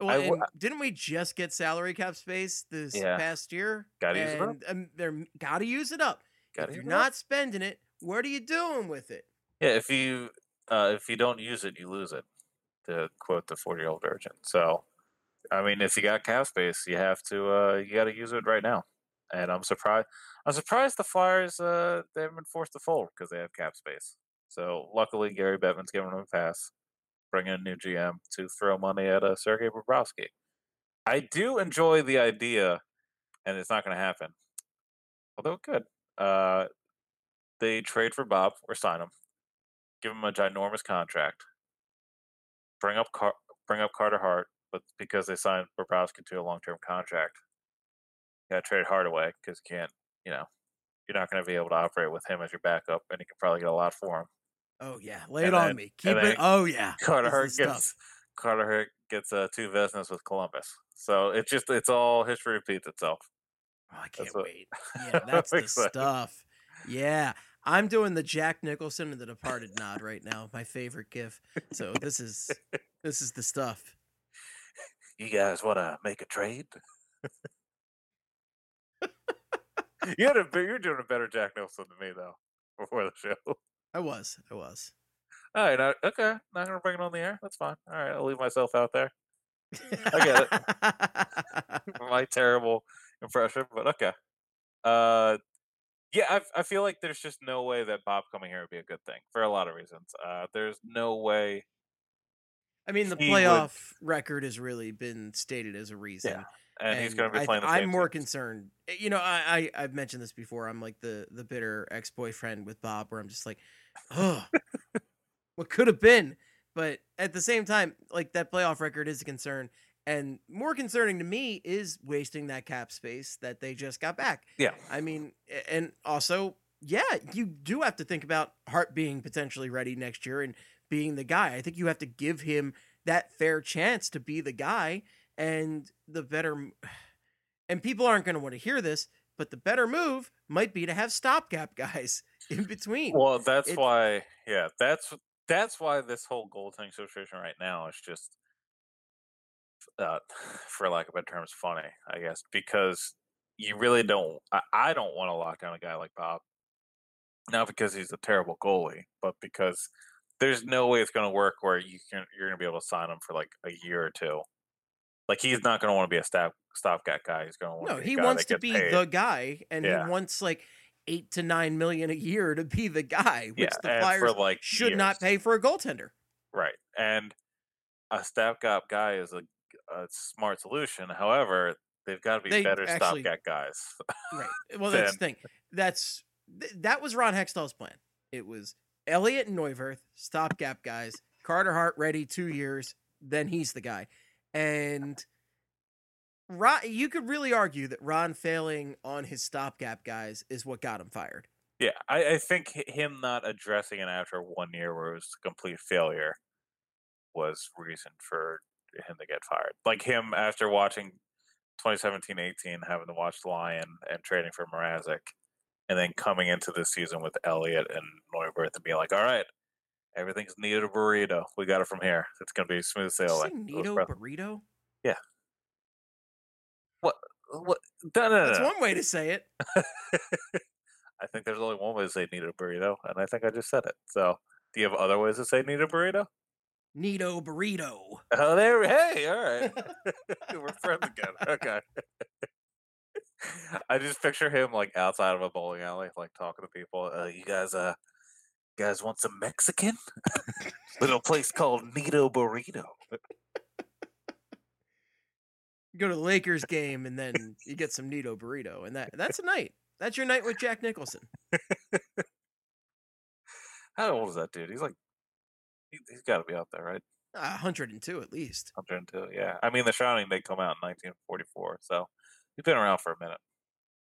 Well, I w- and didn't we just get salary cap space this Yeah. past year? Gotta use it up. um, they're gotta use it up. gotta if you're it up. not spending it, what are you doing with it? Yeah, if you uh, if you don't use it, you lose it. To quote the forty year old virgin. So, I mean, if you got cap space, you have to uh, you got to use it right now. And I'm surprised. I'm surprised the Flyers uh, they haven't been forced to fold because they have cap space. So luckily, Gary Bettman's giving them a pass, bringing a new GM to throw money at uh, Sergei Bobrovsky. I do enjoy the idea, and it's not going to happen. Although could. Uh, they trade for Bob or sign him give him a ginormous contract, bring up Car- bring up Carter Hart, but because they signed Bobrovsky to a long term contract, got to trade Hart away because you can't, you know, you're not going to be able to operate with him as your backup, and you can probably get a lot for him. Oh yeah, lay And it on me. Keep it. Oh yeah, Carter This Hart is the gets. Carter Hart gets uh, two Vezinas with Columbus, so it's just it's all history repeats itself. Oh, I can't what- wait. Yeah, that's the stuff. Yeah, I'm doing the Jack Nicholson and the Departed nod right now. My favorite gif. So this is this is the stuff. You guys want to make a trade? you had a, you're doing a better Jack Nicholson than me though before the show. I was. I was. All right, I, okay, not gonna bring it on the air. That's fine. All right, I'll leave myself out there. I get it. My terrible impression, but okay. Uh, yeah, I, I feel like there's just no way that Bob coming here would be a good thing for a lot of reasons. Uh, there's no way. I mean, the He would- playoff record has really been stated as a reason. And, he's going to be I- playing the I'm more teams. concerned. eh, You know, I, I I've mentioned this before. I'm like the the bitter ex boyfriend with Bob, where I'm just like, oh, what could have been. But at the same time, like that playoff record is a concern, and more concerning to me is wasting that cap space that they just got back. Yeah. I mean, and also, yeah, you do have to think about Hart being potentially ready next year and being the guy. I think you have to give him that fair chance to be the guy and the better and people aren't going to want to hear this, but the better move might be to have stopgap guys in between. Well, that's It's- why. Yeah, that's that's why this whole goaltending situation right now is just, uh, for lack of better terms, funny. I guess because you really don't. I, I don't want to lock down a guy like Bob. Not because he's a terrible goalie, but because there's no way it's going to work where you can you're going to be able to sign him for like a year or two. Like he's not going to want to be a stop stopgap guy. He's going to want No, to be a he wants to be paid. the guy, and Yeah. he wants like eight to nine million a year to be the guy, which yeah, the Flyers like should not pay for a goaltender. Right. And a stopgap guy is a, a smart solution. However, they've got to be They better actually- stopgap guys. Right. Well, that's the thing. That's th- that was Ron Hextall's plan. It was Elliott and Neuwirth, stopgap guys. Carter Hart ready two years, then he's the guy. And Ron, you could really argue that Ron failing on his stopgap guys is what got him fired. yeah, I, I think him not addressing it after one year where it was a complete failure was reason for him to get fired. Like him after watching 2017-18, having to watch Lyon and trading for Mrazek, and then coming into this season with Elliott and Neuwirth and being like, all right, everything's a burrito. We got it from here. It's going to be smooth sailing. Nito burrito? What? No, no, no, That's one way to say it. I think there's only one way to say need a burrito, and I think I just said it. So, do you have other ways to say need a burrito? Nito burrito. Oh, there. Hey, all right. We're friends again. Okay. I just picture him like outside of a bowling alley, like talking to people. Uh, you guys, uh, guys want some Mexican? Little place called Nito Burrito. Go to the Lakers game and then you get some Nito burrito, and that that's a night. That's your night with Jack Nicholson. How old is that dude? He's like, he, he's got to be out there, right? Uh, 102 at least. 102. Yeah. I mean, The Shining did come out in 1944, so he's been around for a minute.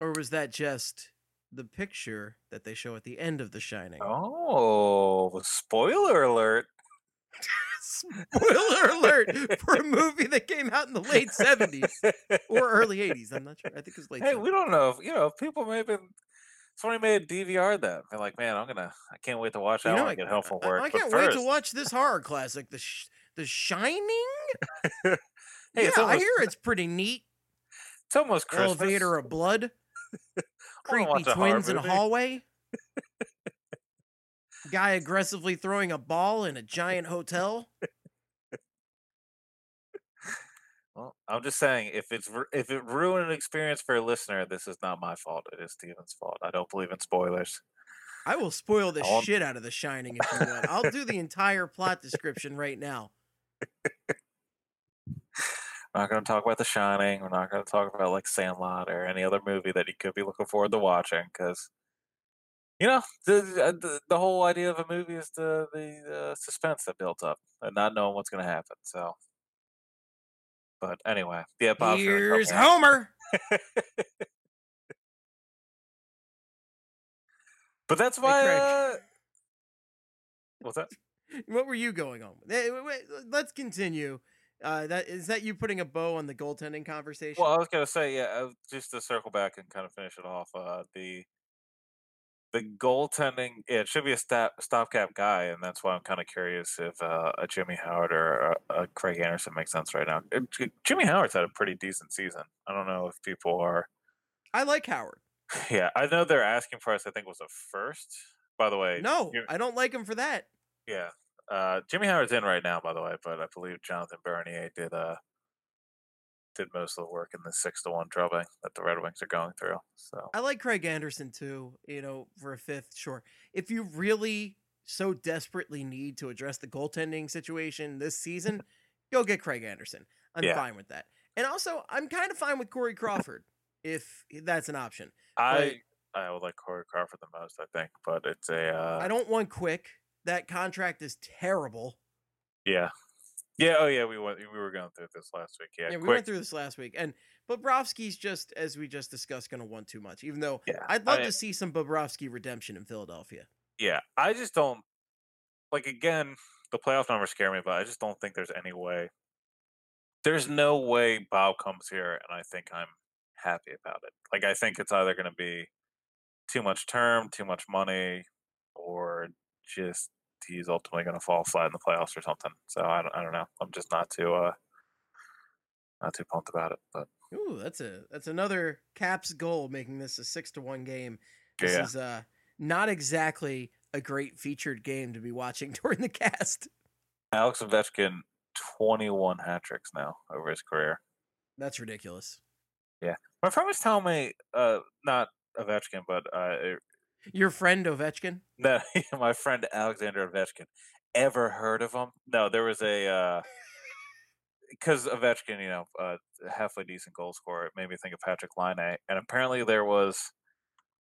Or was that just the picture that they show at the end of The Shining? Oh, spoiler alert! Spoiler alert for a movie that came out in the late 70s or early 80s. I'm not sure. I think it's late hey, 70s. we don't know. If, you know, people may have been. Somebody made a DVR that. They're like, man, I'm gonna. I can't wait to watch that You know, when I I- get home from work. I, But can't wait to watch this horror classic, The Sh- The Shining. Hey, yeah, it's I hear it's pretty neat. it's almost Christmas. Elevator of blood, I creepy twins in a hallway. Guy aggressively throwing a ball in a giant hotel. Well, I'm just saying, if it's if it ruined an experience for a listener, this is not my fault. It is Steven's fault. I don't believe in spoilers. I will spoil the shit out of The Shining if you want. I'll do the entire plot description right now. We're not going to talk about The Shining. We're not going to talk about like Sandlot or any other movie that you could be looking forward to watching because, you know, the, uh, the the whole idea of a movie is the the uh, suspense that built up and not knowing what's going to happen. So, but anyway, yeah, Bob's Here's here. Homer. But that's why. Craig. Uh, what's that? What were you going on? with? Wait, wait, let's continue. Uh, that is that you putting a bow on the goaltending conversation? Well, I was gonna say, yeah, uh, just to circle back and kind of finish it off. Uh, the the goaltending, yeah, it should be a stop, stopgap guy, and that's why I'm kind of curious if uh, a Jimmy Howard or a, a Craig Anderson makes sense right now. Uh, Jimmy Howard's had a pretty decent season. I don't know if people are. I like Howard. Yeah, I know their asking price. I think was a first. By the way, No, I don't like him for that. yeah, uh, Jimmy Howard's in right now. By the way, but I believe Jonathan Bernier did uh did most of the work in the six to one drubbing that the Red Wings are going through. So I like Craig Anderson too. You know, for a fifth, sure. If you really so desperately need to address the goaltending situation this season, go get Craig Anderson. I'm Yeah. fine with that. And also, I'm kind of fine with Corey Crawford if that's an option. I I would like Corey Crawford the most, I think, but it's a uh, I don't want Quick. That contract is terrible. yeah, yeah. Oh yeah, we went we were going through this last week. Yeah, Yeah, we Quick. went through this last week, and Bobrovsky's just as we just discussed, going to want too much. Even though yeah, I'd I love mean, to see some Bobrovsky redemption in Philadelphia. yeah. I just don't like. Again, the playoff numbers scare me, but I just don't think there's any way. There's no way Bob comes here, and I think I'm happy about it. Like I think it's either going to be too much term, too much money, or just he's ultimately going to fall flat in the playoffs or something. So I don't, I don't know. I'm just not too uh not too pumped about it. But Ooh, that's a that's another Caps goal, making this a six to one game. This Yeah. is uh not exactly a great featured game to be watching during the cast. Alex Ovechkin, 21 hat tricks now over his career. That's ridiculous. Yeah, my friend was telling me, uh, not Ovechkin, but uh, Your friend Ovechkin? no, my friend Alexander Ovechkin. Ever heard of him? No, there was a because Ovechkin, you know, uh, halfway decent goal scorer. It made me think of Patrik Laine, and apparently there was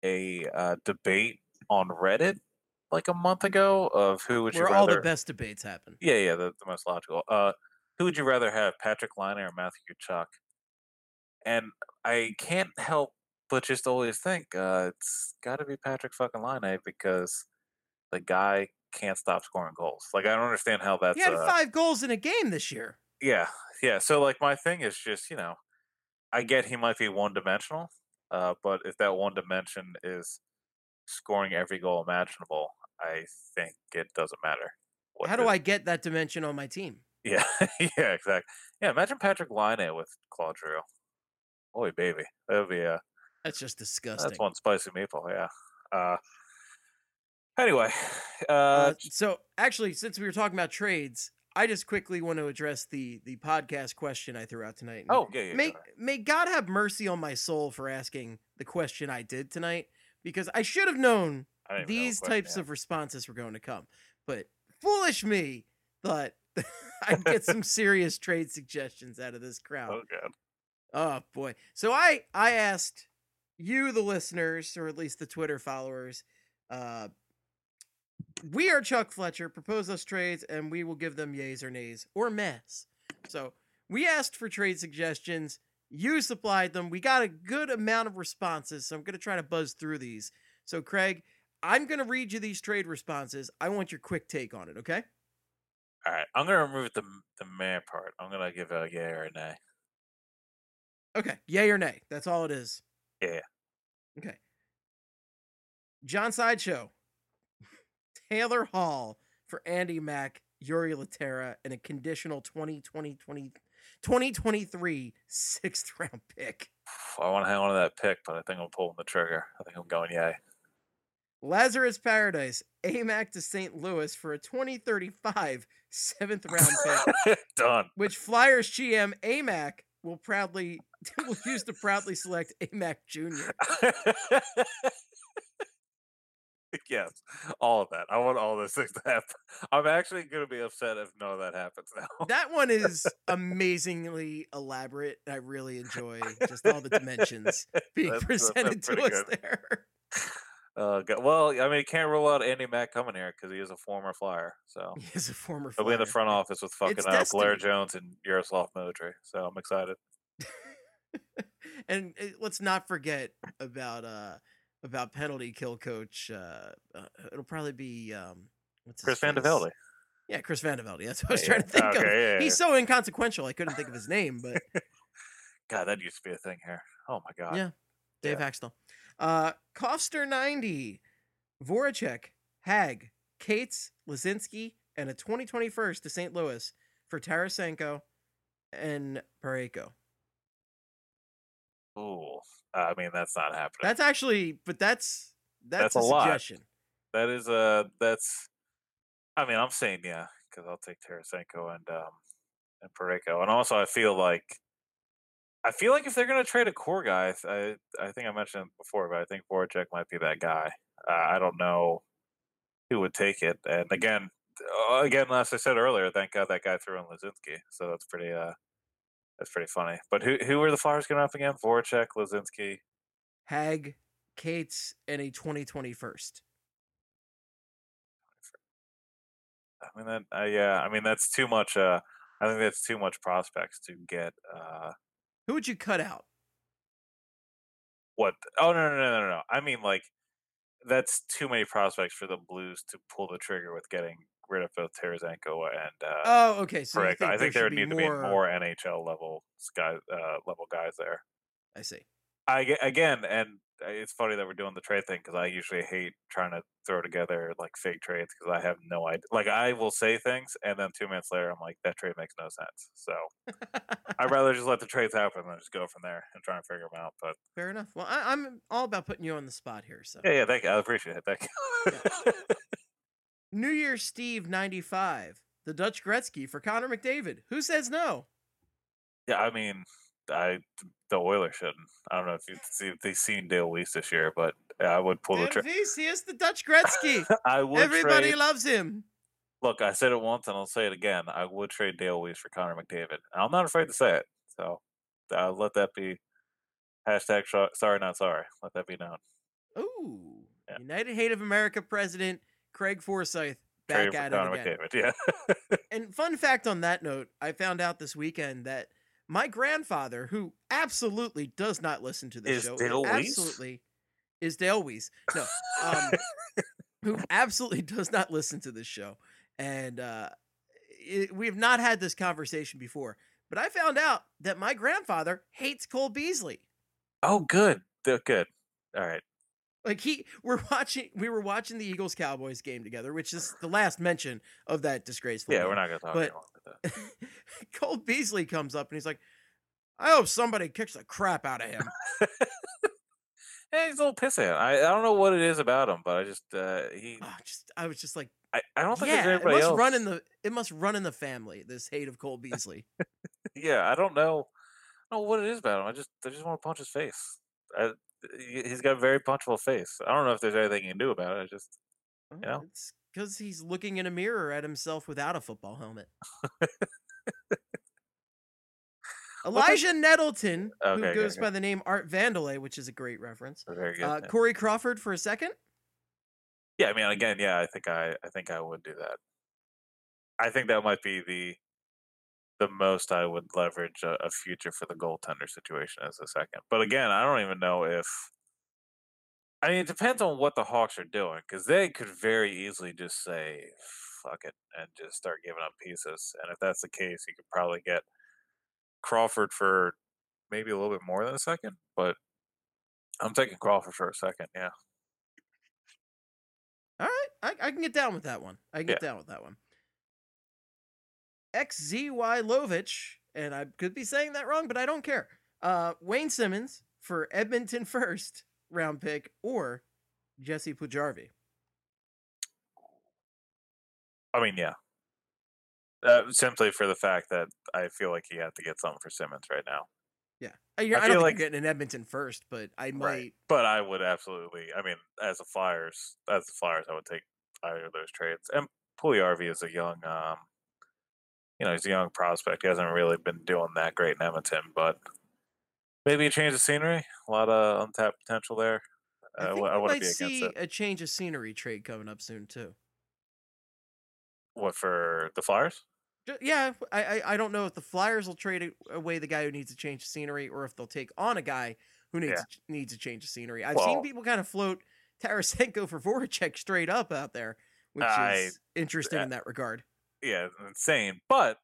a uh, debate on Reddit like a month ago of who would you Where rather. all the best debates happen. Yeah, yeah, the, the most logical. Uh, who would you rather have, Patrik Laine or Matthew Tkachuk? And I can't help but just always think uh, it's got to be Patrick fucking Laine because the guy can't stop scoring goals. Like I don't understand how that's. He had uh, five goals in a game this year. yeah, yeah. So like my thing is just you know, I get he might be one dimensional, uh, but if that one dimension is scoring every goal imaginable, I think it doesn't matter. How do the- I get that dimension on my team? yeah, yeah, exactly. Yeah, imagine Patrik Laine with Claude Giroux. Boy, baby, that would be a That's just disgusting. that's one spicy maple. Yeah. Uh. Anyway, uh, Uh, so actually, since we were talking about trades, I just quickly want to address the the podcast question I threw out tonight. And oh yeah, yeah. may ahead. may God have mercy on my soul for asking the question I did tonight because I should have known know these question types of responses were going to come. But foolish me thought I'd get some serious trade suggestions out of this crowd. Oh god. Oh boy. So I I asked you the listeners or at least the Twitter followers uh we are Chuck Fletcher propose us trades and we will give them yays or nays or mess. So we asked for trade suggestions, you supplied them. We got a good amount of responses, so I'm going to try to buzz through these. So Craig, I'm going to read you these trade responses. I want your quick take on it, okay? All right, I'm gonna remove the the man part. I'm gonna give a yay or a nay. Okay, yay or nay. That's all it is. Yeah. Okay. John Sideshow. Taylor Hall for Andy Mack, Jori Lehtera, and a conditional 2020, 20, 2023 sixth round pick. I want to hang on to that pick, but I think I'm pulling the trigger. I think I'm going yay. Lazarus Paradise, AMAC to St. Louis for a 2035 seventh round pick, Done. which Flyers GM AMAC will proudly will use to proudly select AMAC Jr. yes, all of that. I want all those things to happen. I'm actually going to be upset if none of that happens now. That one is amazingly elaborate. I really enjoy just all the dimensions being That's- presented that's to us good. there. Uh, go- well, I mean, you can't rule out Andy Mack coming here because he is a former Flyer. So He is a former he'll be in the front office with fucking uh, Blair. Jones and Yaroslav Military. So I'm excited. and uh, let's not forget about uh about penalty kill coach. Uh, uh it'll probably be um what's Chris Van de face? Velde. Yeah, Chris Van de Velde. That's what I was Yeah, trying to think okay, of. yeah, yeah, He's so inconsequential. I couldn't think of his name, but God, that used to be a thing here. Oh my God. Yeah. Dave Yeah. Uh, Koster 90, Voracek, Hagg, Cates, Laczynski, and a 2021st to St. Louis for Tarasenko and Parayko. Ooh. I mean, that's not happening. That's actually, but that's that's, That's a lot. suggestion. That is uh that's I mean, I'm saying yeah, because I'll take Tarasenko and um and Parayko. And also I feel like I feel like if they're gonna trade a core guy, I I, think I mentioned it before, but I think Voracek might be that guy. Uh, I don't know who would take it. And again, uh, again, as I said earlier, thank God that guy threw in Laczynski. So that's pretty uh that's pretty funny. But who who are the Flyers going up again? Voracek, Laczynski. Hagg, Cates, and a 2021st. I mean that uh, yeah, I mean that's too much uh I think that's too much prospects to get uh Who would you cut out? what oh no no no no no. I mean like that's too many prospects for the Blues to pull the trigger with getting rid of both Tarasenko and uh Oh, okay. So Parayko. I think there would need to be more NHL level guys uh level guys there. I see. I again and it's funny that we're doing the trade thing because I usually hate trying to throw together like fake trades because I have no idea. Like I will say things and then two minutes later I'm like that trade makes no sense. So I'd rather just let the trades happen and just go from there and try and figure them out. But Fair enough. Well, I, I'm all about putting you on the spot here. So yeah, yeah, thank you. I appreciate it. Thank you. New Year Steve ninety five, the Dutch Gretzky for Connor McDavid. Who says no? yeah, I mean, I the Oilers shouldn't. I don't know if you see if they've seen Dale Weise this year, but I would pull the trade. He is the Dutch Gretzky. I would Everybody trade. loves him. Look, I said it once and I'll say it again. I would trade Dale Weise for Connor McDavid. I'm not afraid to say it. So uh, let that be hashtag sh- sorry not sorry. Let that be known. Ooh, Yeah. United Hate of America president Craig Forsyth back Trade at it again. McDavid. Yeah. And fun fact on that note, I found out this weekend that my grandfather, who absolutely does not listen to this Is show, Dale Weise? absolutely is Dale Weise. No, um, who absolutely does not listen to this show, and uh, it, we have not had this conversation before. But I found out that my grandfather hates Cole Beasley. oh, good. Good. All right. Like he, we're watching, we were watching the Eagles Cowboys game together, which is the last mention of that disgraceful. Yeah, game. we're not going to talk but- about that. Cole Beasley comes up and he's like, I hope somebody kicks the crap out of him. Yeah, he's a little pissy. I, I don't know what it is about him, but I just uh, he Oh, just I was just like, I, I don't think there's yeah, it anybody must else. run in the it must run in the family. This hate of Cole Beasley. Yeah, I don't know. I don't know what it is about him. I just I just want to punch his face. I, he's got a very punchable face. I don't know if there's anything you can do about it. I just Well, know? It's because he's looking in a mirror at himself without a football helmet. Elijah Nettleton, who Okay, okay, goes okay. by the name Art Vandelay, which is a great reference. very good. Uh, yeah. Corey Crawford for a second. Yeah, I mean, again, yeah, I think I, I think I would do that. I think that might be the, the most I would leverage a, a future for the goaltender situation as a second. But again, I don't even know if. I mean, it depends on what the Hawks are doing because they could very easily just say "fuck it" and just start giving up pieces. And if that's the case, you could probably get Crawford for maybe a little bit more than a second. But I'm taking Crawford for a second. Yeah. All right, I, I can get down with that one. I can get down with that one. XZY Lovich, and I could be saying that wrong, but I don't care. Uh, Wayne Simmonds for Edmonton first round pick or Jesse Puljujarvi. I mean, yeah. Uh, simply for the fact that I feel like you have to get something for Simmonds right now. Yeah, I, I, I feel like- getting an Edmonton first, but I might. But I would absolutely. I mean, as the Flyers, as the Flyers, I would take either of those trades. And Puljujarvi is a young, um, you know, he's a young prospect. He hasn't really been doing that great in Edmonton, but maybe a change of scenery. A lot of untapped potential there. I Uh, think I might be against see it. a change of scenery trade coming up soon too. What for the Flyers? Yeah, I, I I don't know if the Flyers will trade away the guy who needs to change the scenery, or if they'll take on a guy who needs Yeah. needs to change the scenery. I've seen people kind of float Tarasenko for Voracek straight up out there, which I- is interesting uh, in that regard. Yeah, insane. But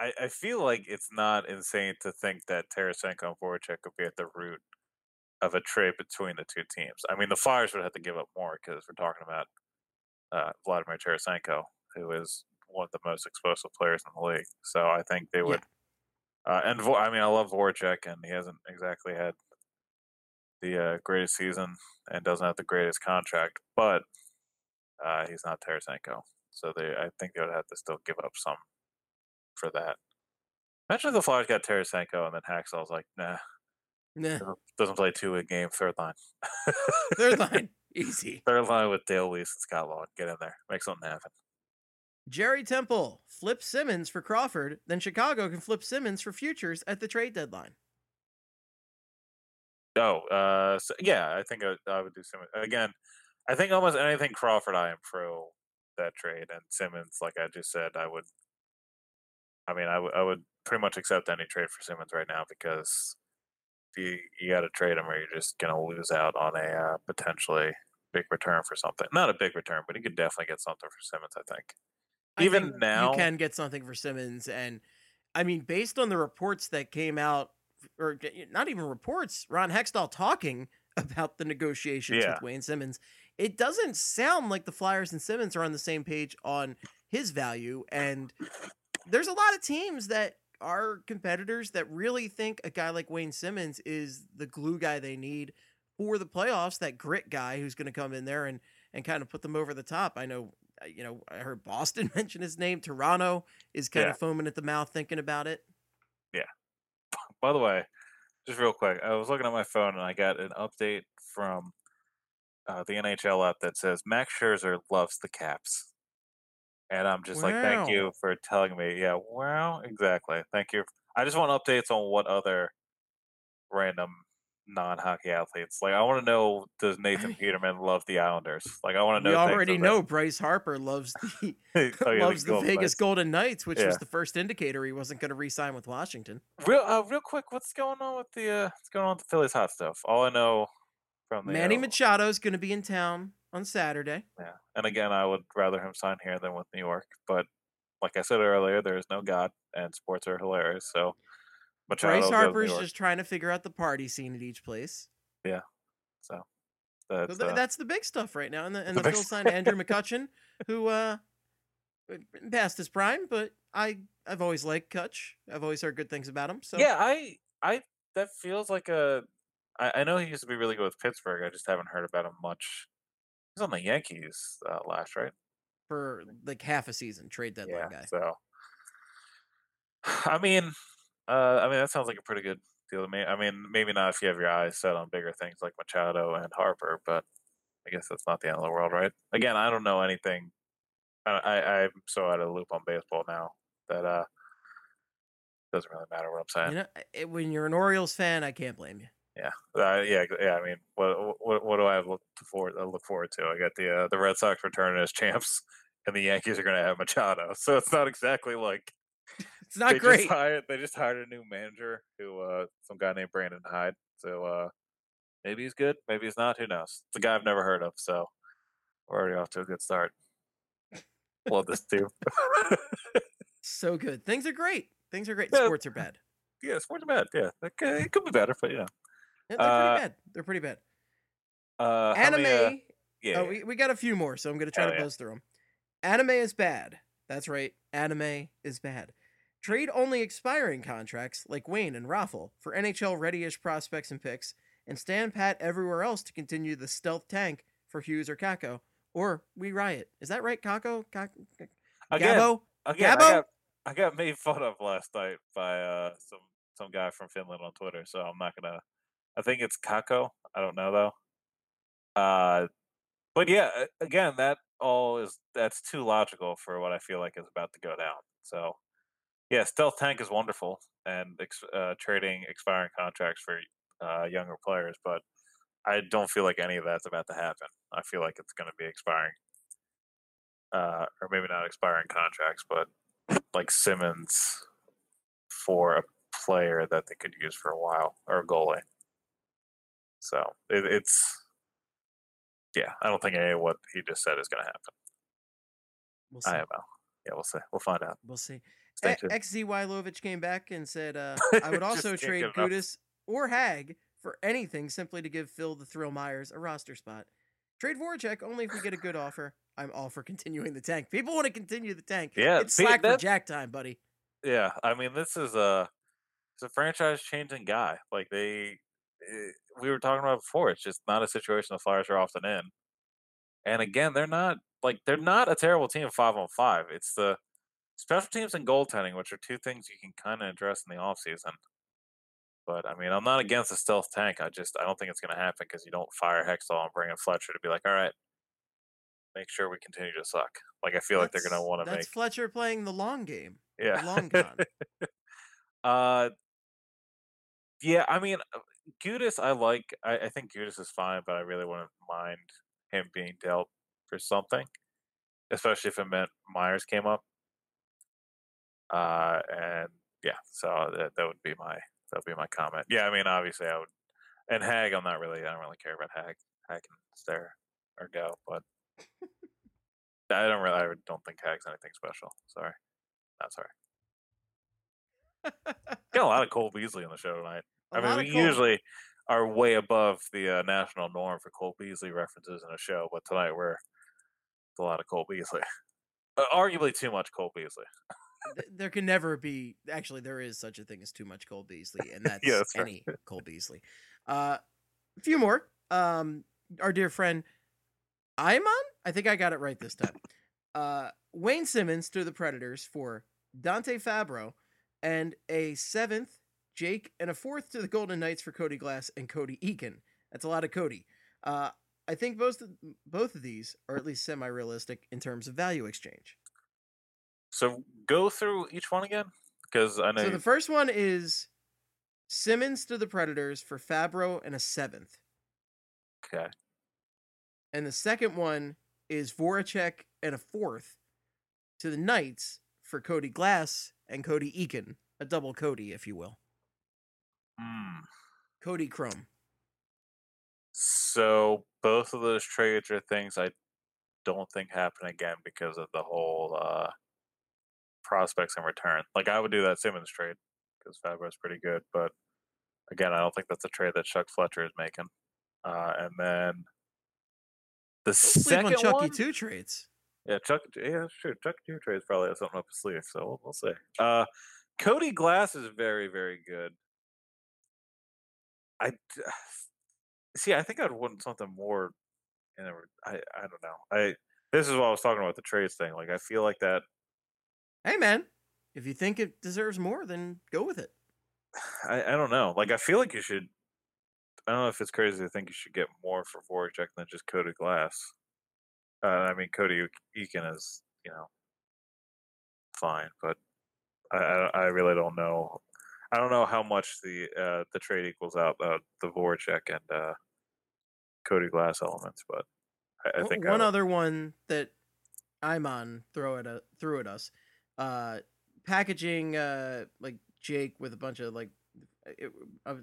I, I feel like it's not insane to think that Tarasenko and Voracek could be at the root of a trade between the two teams. I mean, the Flyers would have to give up more because we're talking about uh, Vladimir Tarasenko, who is one of the most explosive players in the league. So I think they Yeah. would. Uh, and Vo- I mean, I love Voracek, and he hasn't exactly had the uh, greatest season and doesn't have the greatest contract, but uh, he's not Tarasenko. So they, I think they would have to still give up some for that. Imagine if the Flyers got Tarasenko and then Hacksaw's like, nah, Nah, doesn't- play two a game, third line. third line, easy. third line with Dale Weise and Scott Laughton. Get in there, make something happen. Jerry Temple flip Simmonds for Crawford, then Chicago can flip Simmonds for futures at the trade deadline. Oh, uh, so, yeah, I think I, I would do Simmonds again. I think almost anything Crawford, I am pro that trade, and Simmonds, like I just said, I would. I mean, I would I would pretty much accept any trade for Simmonds right now because you you got to trade him, or you're just gonna lose out on a uh, potentially big return for something. Not a big return, but you could definitely get something for Simmonds. I think. I Even think now- you can get something for Simmonds, and I mean, based on the reports that came out, or not even reports, Ron Hextall talking about the negotiations Yeah. with Wayne Simmonds. It doesn't sound like the Flyers and Simmonds are on the same page on his value. And there's a lot of teams that are competitors that really think a guy like Wayne Simmonds is the glue guy they need for the playoffs, that grit guy who's going to come in there and, and kind of put them over the top. I know, uh, you know, I heard Boston mention his name. Toronto is kind Yeah. of foaming at the mouth thinking about it. Yeah. By the way, just real quick, I was looking at my phone and I got an update from uh, the NHL app that says Max Scherzer loves the Caps, and I'm just like, thank you for telling me. Yeah, wow, exactly. Thank you. I just want updates on what other random non-hockey athletes. Like, I want to know does Nathan Peterman love the Islanders? Like, I want to know. things already know Bryce Harper loves the. Oh, yeah, loves the Golden Vegas Knights. Golden Knights, which was the first indicator he wasn't going to re-sign with Washington. Real, uh, real quick, what's going on with the uh, what's going on with the Phillies hot stuff? All I know from the Manny uh, Machado is going to be in town on Saturday. Yeah, and again, I would rather him sign here than with New York. But like I said earlier, there is no God, and sports are hilarious. So Machado Bryce goes to Harper New is just trying to figure out the party scene at each place. Yeah, So that's th- uh, that's the big stuff right now. And the, and the the Phil signed Andrew McCutchen, who uh past his prime, but I I've always liked Cutch. I've always heard good things about him. So yeah. I I that feels like a. I, I know he used to be really good with Pittsburgh. I just haven't heard about him much. He was on the Yankees uh, last, right? for like half a season, trade deadline yeah. guy. So I mean, uh, I mean that sounds like a pretty good deal to me. I mean, maybe not if you have your eyes set on bigger things like Machado and Harper, but I guess that's not the end of the world, right? Again, I don't know anything. I, I'm so out of the loop on baseball now that uh doesn't really matter what I'm saying. You know, when you're an Orioles fan, I can't blame you. Yeah, uh, yeah, yeah. I mean, what what what do I have look forward uh, look forward to? I got the uh, the Red Sox returning as champs, and the Yankees are going to have Machado. So it's not exactly like It's not they great. Just hired, they just hired a new manager who, uh, some guy named Brandon Hyde. So uh, maybe he's good, maybe he's not. Who knows? It's a guy I've never heard of. So we're already off to a good start. Love this too. So good. Things are great. Things are great. Yeah. Sports are bad. yeah, sports are bad. Yeah, okay, it could be better, but yeah. They're Uh, pretty bad. They're pretty bad. Uh, Anime. many, uh, yeah, Oh, we, we got a few more, so I'm going to try Hell to yeah. buzz through them. Anime is bad. That's right. Anime is bad. Trade only expiring contracts like Wayne and Raffl for NHL ready ish prospects and picks, and stand pat everywhere else to continue the stealth tank for Hughes or Kakko. Or we riot. Is that right, Kakko? Kakko? again, Gabo? again, Gabo? I got, I got made fun of last night by uh, some some guy from Finland on Twitter. So I'm not gonna. I think it's Kakko. I don't know though. Uh, but yeah, again, that all is that's too logical for what I feel like is about to go down. So yeah, stealth tank is wonderful and ex- uh, trading expiring contracts for uh, younger players, but I don't feel like any of that's about to happen. I feel like it's going to be expiring, uh, or maybe not expiring contracts, but like Simmonds for a player that they could use for a while or a goalie. So it, it's yeah, I don't think any of what he just said is going to happen. We'll see. Yeah, we'll see. We'll find out. We'll see. E- XZY Lovich came back and said, uh, I would also trade. Gudas or Hagg for anything simply to give Phil the Thrill Myers a roster spot. Trade Voracek only if we get a good offer. I'm all for continuing the tank. People want to continue the tank. Yeah, it's see, slack for Jack time, buddy. Yeah, I mean, this is a it's a franchise changing guy. Like they, we were talking about before. It's just not a situation the Flyers are often in. And again, they're not like they're not a terrible team five on five. It's the special teams and goaltending, which are two things you can kind of address in the offseason. But I mean, I'm not against the stealth tank. I just I don't think it's going to happen because you don't fire Hextall and bring in Fletcher to be like, all right, make sure we continue to suck. Like I feel like they're going to want to make Fletcher playing the long game. yeah long con. Uh, yeah, I mean, uh, Gudas, I like. I, I think Gudas is fine, but I really wouldn't mind him being dealt for something, especially if it meant Myers came up. Uh, and yeah, so that that would be my that would be my comment. Yeah, I mean, obviously, I would. And Hagg, I'm not really. I don't really care about Hagg. Hagg can stay or go, but I don't really. I don't think Hagg's anything special. Sorry, not sorry. Got a lot of Cole Beasley on the show tonight. A I mean, we Cole- usually are way above the uh, national norm for Cole Beasley references in a show, but tonight we're a lot of Cole Beasley. Uh, arguably too much Cole Beasley. There can never be actually there is such a thing as too much Cole Beasley, and that's, Yeah, that's right. any Cole Beasley. Uh, a few more. Um, our dear friend Iman, I think I got it right this time. Uh, Wayne Simmonds to the Predators for Dante Fabbro, and a seventh Jake, and a fourth to the Golden Knights for Cody Glass and Cody Eakin. That's a lot of Cody. Uh, I think both of, both of these are at least semi-realistic in terms of value exchange. So go through each one again, because I know. So the first one is Simmonds to the Predators for Fabbro and a seventh. okay. And the second one is Voracek and a fourth to the Knights for Cody Glass and Cody Eakin. A double Cody, if you will. Cody Chrome. So both of those trades are things I don't think happen again because of the whole uh, prospects in return. Like I would do that Simmons trade because Fabbro's pretty good, but again, I don't think that's a trade that Chuck Fletcher is making. Uh, and then the on second Chucky one, two trades. yeah, Chuck, yeah, sure, Chuck two trades probably has something up his sleeve, so we'll, we'll see. Uh, Cody Glass is very, very good. I d- see. I think I'd want something more. In I don't know. I this is what I was talking about the trades thing. Like I feel like that. Hey man, if you think it deserves more, then go with it. I I don't know. Like I feel like you should. I don't know if it's crazy to think you should get more for Voracek than just Cody Glass. Uh, I mean, Cody Eakin is you know fine, but I I, I really don't know. I don't know how much the uh, the trade equals out uh, the Voracek and uh, Cody Glass elements, but I, I think one would- other one that Iman throw at a, threw at us, uh, packaging uh like Jake with a bunch of like. It, uh,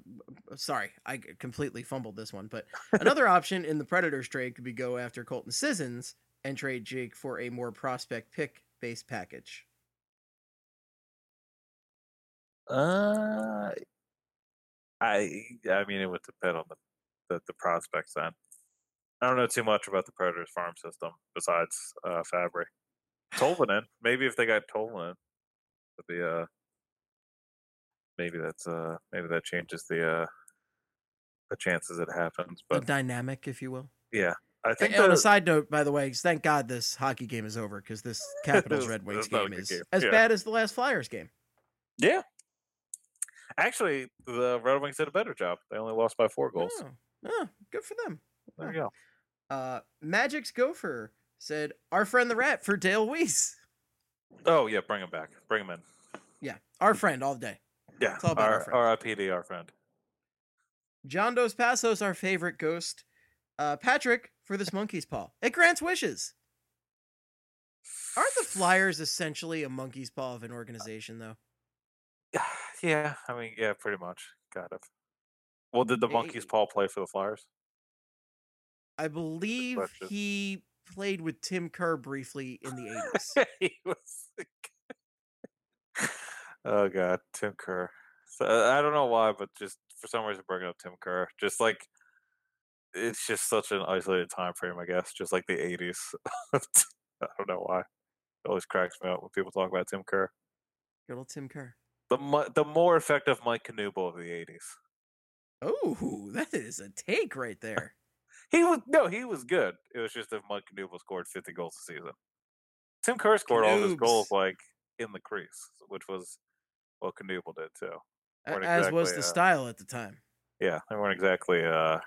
sorry, I completely fumbled this one. But another option in the Predators trade could be go after Colton Sissons and trade Jake for a more prospect pick based package. Uh, I I mean, it would depend on the the, the prospects. Then I don't know too much about the Predators farm system besides uh, Fabbro. Tolvanen, maybe if they got Tolvanen, would be uh maybe that's uh maybe that changes the uh the chances it happens. The But dynamic, if you will. yeah, I think And on a side note, by the way, thank God this hockey game is over because this Capitals Red Wings it's not a game is game. as Yeah. bad as the last Flyers game. yeah. Actually, the Red Wings did a better job. They only lost by four goals. Oh, oh, good for them. There you go. Uh, Magic's Gopher said, "Our friend the Rat for Dale Weise." Oh yeah, bring him back. Bring him in. Yeah, our friend all day. Yeah, It's all about our our, friend. our RIPD, our friend. John Dos Passos, our favorite ghost. Uh, Patrick for this monkey's paw. It grants wishes. Aren't the Flyers essentially a monkey's paw of an organization, though? Yeah, I mean, yeah, pretty much, kind of. Well, did the monkeys Paul play for the Flyers? I believe he played with Tim Kerr briefly in the eighties. he was. oh God, Tim Kerr. So, I don't know why, but just for some reason, bringing up Tim Kerr, just like it's just such an isolated time frame, I guess. Just like the '80s. I don't know why. It always cracks me up when people talk about Tim Kerr. Good old Tim Kerr. The the more effective Mike Knuble of the '80s. Oh, that is a take right there. He was no, he was good. It was just that Mike Knuble scored 50 goals a season. Tim Kerr scored all his goals like in the crease, which was what Knuble did too. Weren't As was the uh, style at the time. Yeah, they weren't exactly uh,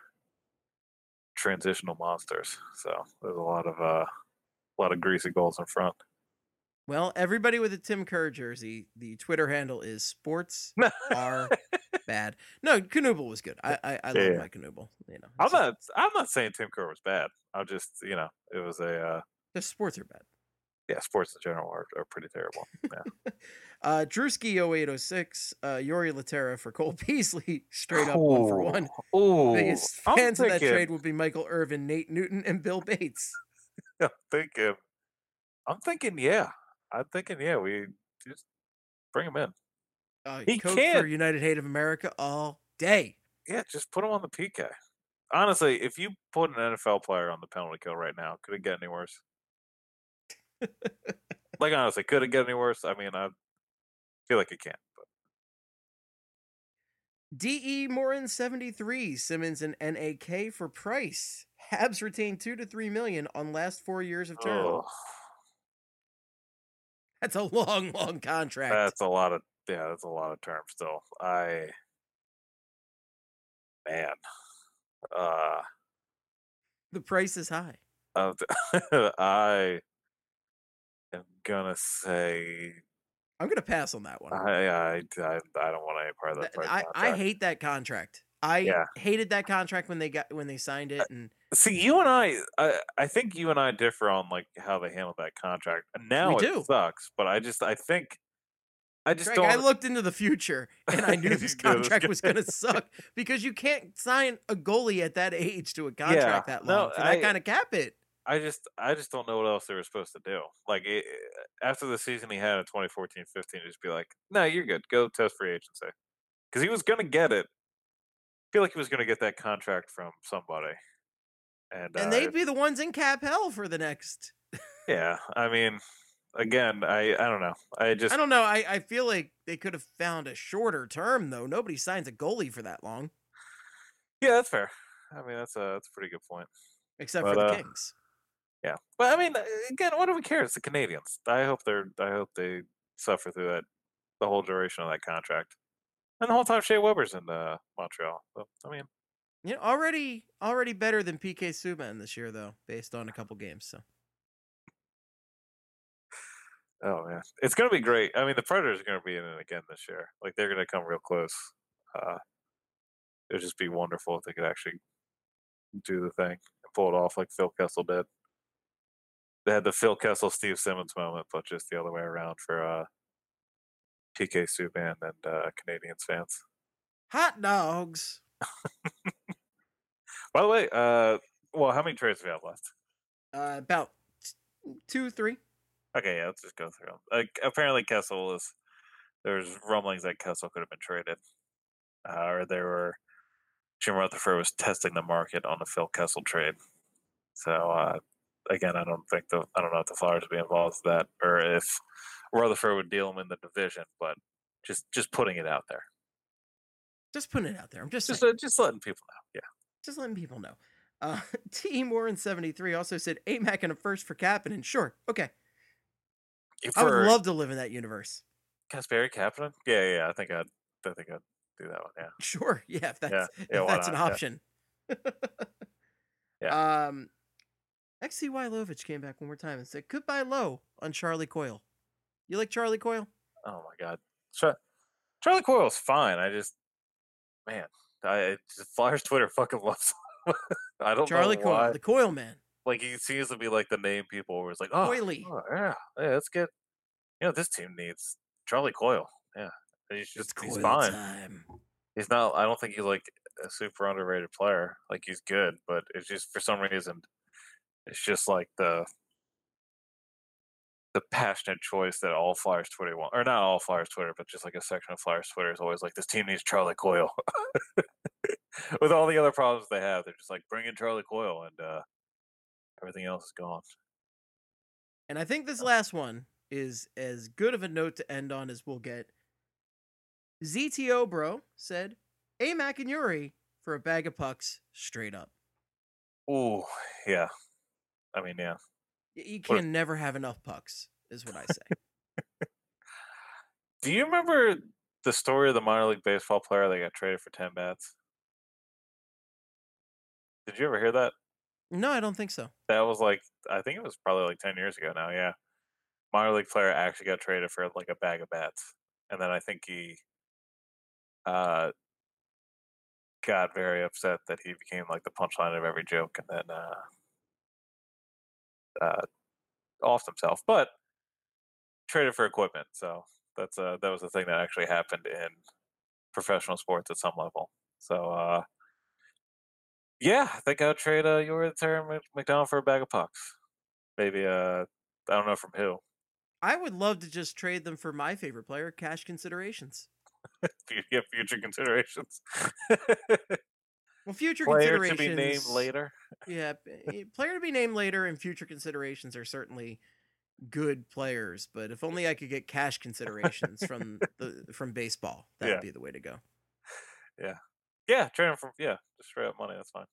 transitional monsters. So there's a lot of uh, a lot of greasy goals in front. Well, everybody with a Tim Kerr jersey, the Twitter handle is sports are bad. No, Knuble was good. I I, I love Yeah. my Knuble. You know, I'm not. I'm not saying Tim Kerr was bad. I'm just, you know, it was a uh, the sports are bad. yeah. Sports in general are, are pretty terrible. Yeah. Uh, Drewski 0806, uh, Jori Lehtera for Cole Beasley, straight up one for one. Oh, Biggest fans of that trade would be Michael Irvin, Nate Newton, and Bill Bates. I'm thinking. I'm thinking. Yeah, I'm thinking. Yeah, we just bring him in. Uh, He Coke can't. United Hate of America all day. yeah, just put him on the PK. Honestly, if you put an NFL player on the penalty kill right now, could it get any worse? like honestly, could it get any worse? I mean, I feel like it can't. But DE Morin 73, Simmons and NAK for Price. Habs retain two to three million on last four years of term. oh, That's a long, long contract. that's a lot of yeah, that's a lot of terms still. I man, uh, the price is high. uh, I am gonna say I'm gonna pass on that one. I I I, I don't want any part of that. Th- price I, I hate that contract. I Yeah. hated that contract when they got when they signed uh, it, and See, you and I, I, I think you and I differ on like how they handled that contract. And Now do. it sucks, but I just, I think, I just Greg, don't. I looked into the future and I knew this knew it was contract was gonna- suck because you can't sign a goalie at that age to a contract that no, long for that I- kind of cap it. I just, I just don't know what else they were supposed to do. Like it, uh, after the season he had in 2014-15, just be like, no, you're good. Go test free agency, because he was gonna get it. Feel like he was gonna get that contract from somebody, and, And uh, they'd be the ones in cap hell for the next. yeah. I mean, again, I, I don't know. I just, I don't know. I, I feel like they could have found a shorter term though. Nobody signs a goalie for that long, yeah, that's fair. I mean, that's a, that's a pretty good point. except But, for the uh, Kings. Yeah, but I mean, uh, again, what do we care? It's the Canadiens. I hope they're. I hope they suffer through that the whole duration of that contract, and the whole time Shea Weber's in uh, Montreal. So, I mean, You know, already already better than PK Subban this year though, based on a couple games. So oh man, it's gonna be great. I mean, the Predators are gonna be in it again this year. Like they're gonna come real close. Uh, it'd just be wonderful if they could actually do the thing and pull it off like Phil Kessel did. They had the Phil Kessel Steve Simmons moment, but just the other way around for uh, PK Subban and uh, Canadiens fans. hot dogs. By the way, uh, well, how many trades do we have left? Uh, about t- two, three. Okay, yeah, let's just go through them. Like, apparently, Kessel is there's rumblings that Kessel could have been traded, uh, or they were Jim Rutherford was testing the market on the Phil Kessel trade. So uh, again, I don't think the I don't know if the Flyers would be involved with that, or if Rutherford would deal him in the division, but just just putting it out there, Just putting it out there. I'm just just uh, just letting people know. Yeah, just letting people know. Uh, T. Moore 73 also said AMAC and a first for Kapanen. Sure, okay. I would love to live in that universe. Kasperi Kapanen. Yeah, yeah, I think I'd I think I'd do that one. Yeah. Sure, yeah, if that's Yeah, if yeah, that's an not? Yeah. option. Yeah. Um, XCY Lovich came back one more time and said goodbye low on Charlie Coyle. You like Charlie Coyle? Oh my god, Char- Charlie Coyle's fine. I just, man, I Flyers Twitter fucking loves. him. I don't Charlie know why. Coyle, the Coyle man. Like he seems to be like the name people where it's like, oh, Coily. oh, yeah, yeah, let's get. You know, this team needs Charlie Coyle. Yeah, he's just he's fine. time. He's not. I don't think he's like a super underrated player. Like he's good, but it's just for some reason, it's just like the the passionate choice that all Flyers Twitter want, or not all Flyers Twitter, but just like a section of Flyers Twitter is always like, this team needs Charlie Coyle. With all the other problems they have, they're just like, bring in Charlie Coyle, and uh, everything else is gone. And I think this last one is as good of a note to end on as we'll get. ZTO bro said, "A Mac and Jori for a bag of pucks, straight up. Ooh, yeah. I mean, yeah. Y- You What- can never have enough pucks, is what I say. Do you remember the story of the minor league baseball player that got traded for ten bats? Did you ever hear that? no, I don't think so. That was like I think it was probably like ten years ago now. Yeah, minor league player actually got traded for like a bag of bats, and then I think he uh got very upset that he became like the punchline of every joke, and then uh, uh offed himself. But traded for equipment, so that's uh that was a thing that actually happened in professional sports at some level. So uh yeah, I think I'll trade uh your Mc- McDonald for a bag of pucks. Maybe uh I don't know from who. I would love to just trade them for my favorite player, cash considerations. yeah, future considerations. Well, future Player to considerations be named later. Yeah, player to be named later and future considerations are certainly good players, but if only I could get cash considerations from the from baseball, that Yeah. would be the way to go. Yeah, Yeah, trade him for yeah, just straight up money. That's fine.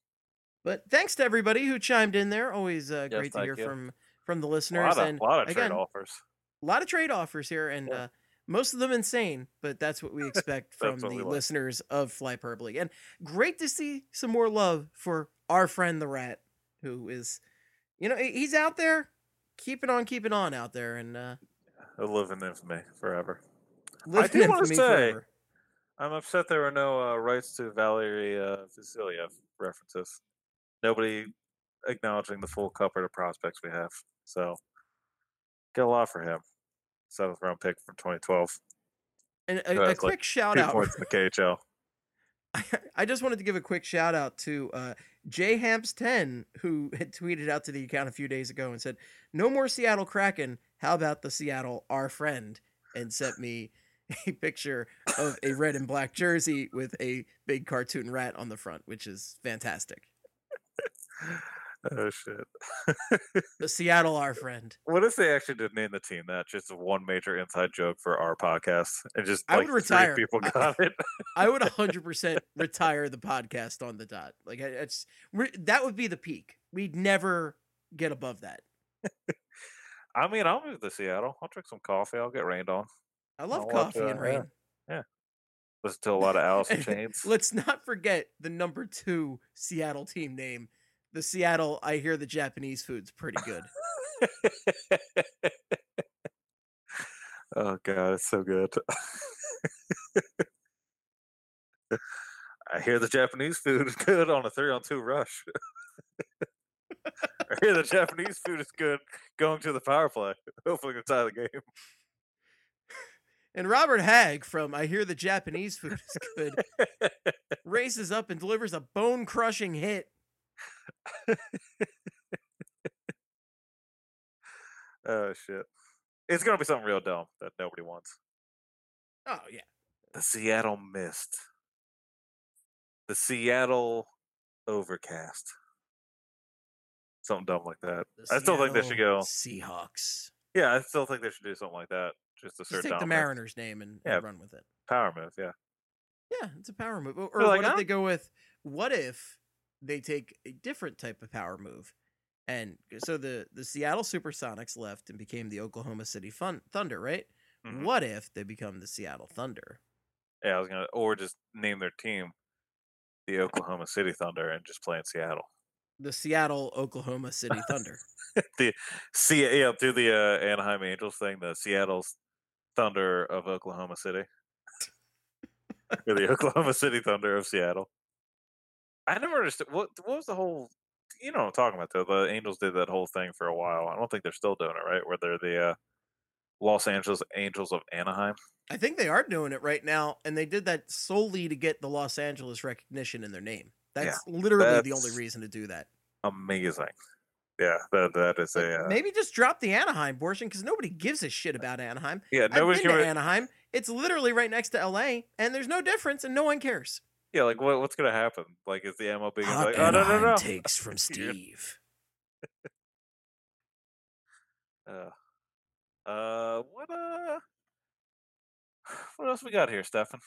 But thanks to everybody who chimed in there. Always uh, Yes, great to hear you. from from the A listeners lot of, and a lot of trade offers. a lot of trade offers here, and Yeah. uh, most of them insane, but that's what we expect from the like. listeners of Flyperbole. And great to see some more love for our friend the Rat, who is, you know, he's out there, keeping on, keeping on out there, and uh, He'll live in infamy forever. living do wanna say- forever. I'm upset there were no uh, rights to Valery uh, Vasiliev references. Nobody acknowledging the full cupboard of prospects we have. So, get a lot for him. Seventh round pick from 2012. And a, a has, like, quick shout out. points in the KHL. I just wanted to give a quick shout out to uh, jhamps10, who had tweeted out to the account a few days ago and said, "No more Seattle Kraken. How about the Seattle Our Friend?" and sent me a picture of a red and black jersey with a big cartoon rat on the front, which is fantastic. Oh shit! The Seattle Our Friend. what if they actually did name the team that? Just one major inside joke for our podcast, and just I like would retire. people I- got it. I would 100% retire the podcast on the dot. Like I- it's that would be the peak. We'd never get above that. I mean, I'll move to Seattle. I'll drink some coffee. I'll get rained on. I love I'll watch, coffee and uh, rain. yeah. Listen to a lot of Alice in Chains. Let's not forget the number two Seattle team name. The Seattle, I hear the Japanese food's pretty good. oh god, it's so good. I hear the Japanese food is good on a three on two rush. I hear the Japanese food is good going to the power play. Hopefully, it's out of the game. And Robert Hagg from I Hear the Japanese Food is Good races up and delivers a bone crushing hit. oh shit! It's gonna be something real dumb that nobody wants. Oh, yeah. The Seattle Mist. The Seattle Overcast. Something dumb like that. The I still think they should go. Seahawks. Yeah, I still think they should do something like that. Just to Just take the. Mariners name and, and run with it. Power move, yeah. Yeah, it's a power move. Or, or They're what like, if "Huh?" they go with what if they take a different type of power move? And so the the Seattle Supersonics left and became the Oklahoma City Fun- Thunder, right? Mhm. What if they become the Seattle Thunder? Yeah, I was gonna or just name their team the Oklahoma City Thunder and just play in Seattle. The Seattle Oklahoma City Thunder. the see yeah, do the uh, Anaheim Angels thing, the Seattle's Thunder of Oklahoma City. or the Oklahoma City Thunder of Seattle. I never understood what what was the whole you know what I'm talking about though. The Angels did that whole thing for a while. I don't think they're still doing it, right? Where they're the uh, Los Angeles Angels of Anaheim. I think they are doing it right now, and they did that solely to get the Los Angeles recognition in their name. That's literally the only reason to do that. Amazing. Yeah, that that is Like, a uh, Maybe just drop the Anaheim portion because nobody gives a shit about Anaheim. yeah. I've Nobody's been to Anaheim. It's literally right next to LA, and there's no difference, and no one cares. Yeah. Like what what's gonna happen? Like is the MLB gonna Hot be like oh no no Anaheim no takes from Steve. Uh, uh, what uh, what else we got here, Stefan?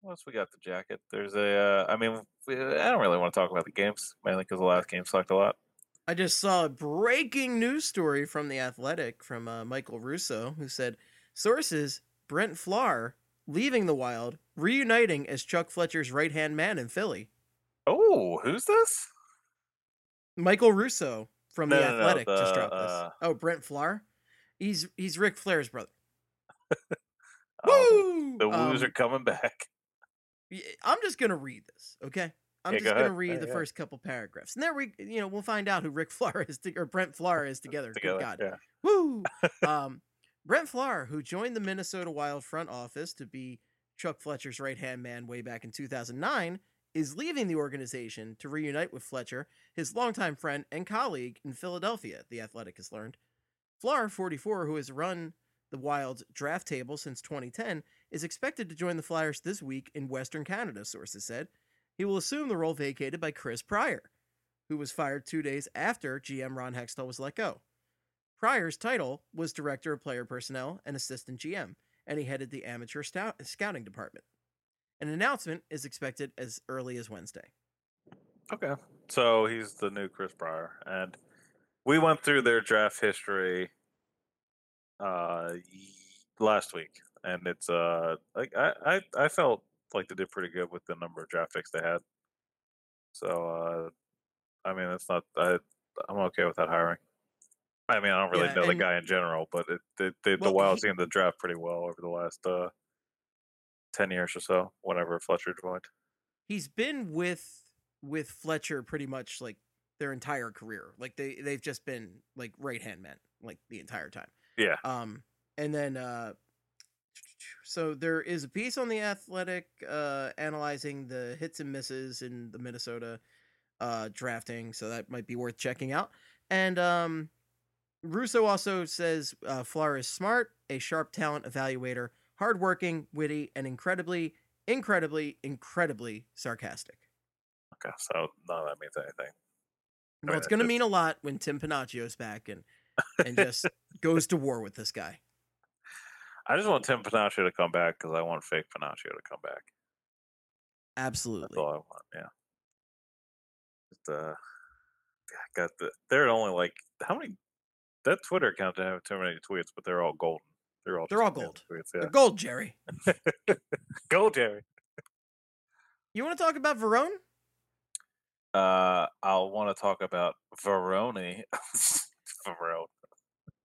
What else we got? The jacket. There's a. Uh, I mean, I don't really want to talk about the games mainly because the last game sucked a lot. I just saw a breaking news story from the Athletic from uh, Michael Russo, who said sources Brent Flahr leaving the Wild, reuniting as Chuck Fletcher's right hand man in Philly. Oh, who's this? Michael Russo from No, the no, no, Athletic just dropped this. uh, oh, Brent Flahr. He's he's Ric Flair's brother. Oh, Woo! the Woos Um, are coming back. I'm just gonna read this, okay? I'm Yeah, just go gonna ahead. read Yeah, the yeah. first couple paragraphs, and there we, you know, we'll find out who Rick Flahr is to, or Brent Flahr is together. Together, Good God, yeah. woo! um, Brent Flahr, who joined the Minnesota Wild front office to be Chuck Fletcher's right hand man way back in 2009, is leaving the organization to reunite with Fletcher, his longtime friend and colleague in Philadelphia. The Athletic has learned. Flahr, 44, who has run the Wild's draft table since 2010, is expected to join the Flyers this week in Western Canada, sources said. He will assume the role vacated by Chris Pryor, who was fired two days after GM Ron Hextall was let go. Pryor's title was Director of Player Personnel and Assistant GM, and he headed the amateur scouting department. An announcement is expected as early as Wednesday. Okay. So he's the new Chris Pryor. And we went through their draft history uh last week. And it's uh like I, I, I felt like they did pretty good with the number of draft picks they had. So uh I mean it's not I I'm okay with that hiring. I mean I don't really Yeah, know the guy in general, but it, it, the Well, Wild he- seemed to draft pretty well over the last uh ten years or so, whenever Fletcher joined. He's been with with Fletcher pretty much like their entire career. Like they they've just been like right hand men like the entire time. Yeah. Um, and then uh, so there is a piece on the Athletic uh analyzing the hits and misses in the Minnesota uh drafting, so that might be worth checking out. And um, Russo also says uh, Flahr is smart, a sharp talent evaluator, hardworking, witty, and incredibly, incredibly, incredibly sarcastic. Okay, so none of that means anything. Well, mean, it's going to mean a lot when Tim Panaccio's back and and just goes to war with this guy. I just want Tim Panaccio to come back because I want fake Panaccio to come back. Absolutely, That's all I want. Yeah. Just, uh, I got the. They're only like how many? That Twitter account doesn't have too many tweets, but they're all golden. They're all They're all gold. Tweets, They're. Gold, Jerry. Gold, Jerry. You want to talk about Varone? Uh, I'll want to talk about Veroni. Varone.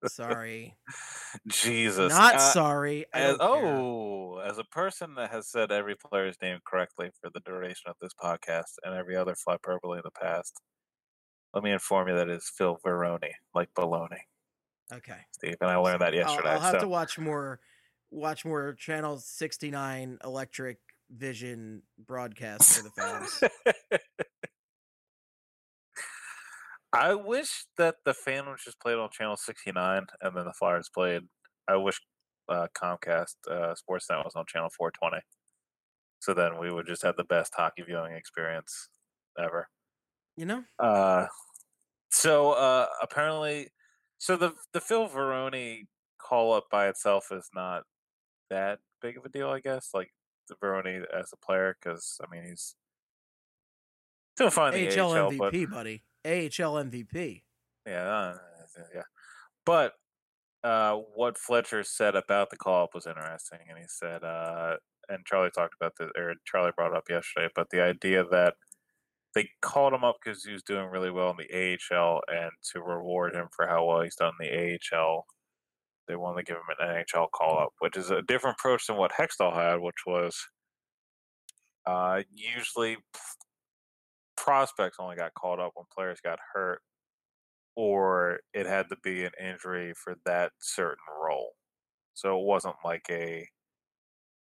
Sorry. Jesus. Not Uh, sorry. As, oh, as a person that has said every player's name correctly for the duration of this podcast and every other fly hyperbole in the past, let me inform you that it's Phil Veroni, like baloney, Okay. Steve. And I learned that I'll- yesterday. I'll, have so to watch more watch more channel 69 electric vision broadcasts for the fans. I wish that the fan was just played on channel 69 and then the Flyers played. I wish uh, Comcast uh, Sportsnet was on channel 420. So then we would just have the best hockey viewing experience ever. you know? Uh, so uh, apparently, so the the Phil Veroni call up by itself is not that big of a deal, I guess. Like the Veroni as a player, because I mean he's still fine AHL AHL, MVP, but buddy. AHL MVP. yeah, uh, yeah. But uh, what Fletcher said about the call up was interesting, and he said, uh, and Charlie talked about this, or Charlie brought it up yesterday, but the idea that they called him up because he was doing really well in the AHL, and to reward him for how well he's done in the AHL, they wanted to give him an NHL call up, which is a different approach than what Hextall had, which was uh, usually prospects only got called up when players got hurt or it had to be an injury for that certain role. So it wasn't like a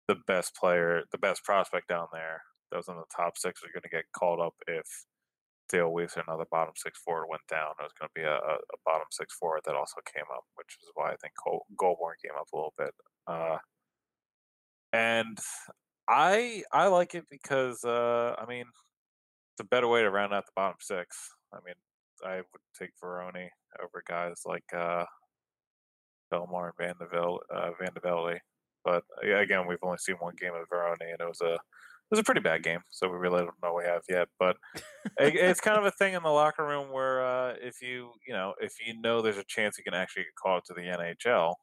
the best player, the best prospect down there was in the top six are going to get called up if Dale Weise or another bottom six forward went down. It was going to be a, a, bottom six forward that also came up, which is why I think Col- Goldborn came up a little bit. Uh, and I I like it because uh, I mean it's a better way to round out the bottom six. I mean, I would take Veroni over guys like uh, Belmar and Van de Vel, uh. But uh, again, we've only seen one game of Veroni, and it was a was a pretty bad game. So we really don't know what we have yet. But it, it's kind of a thing in the locker room where uh, if you you know if you know there's a chance you can actually get called to the NHL,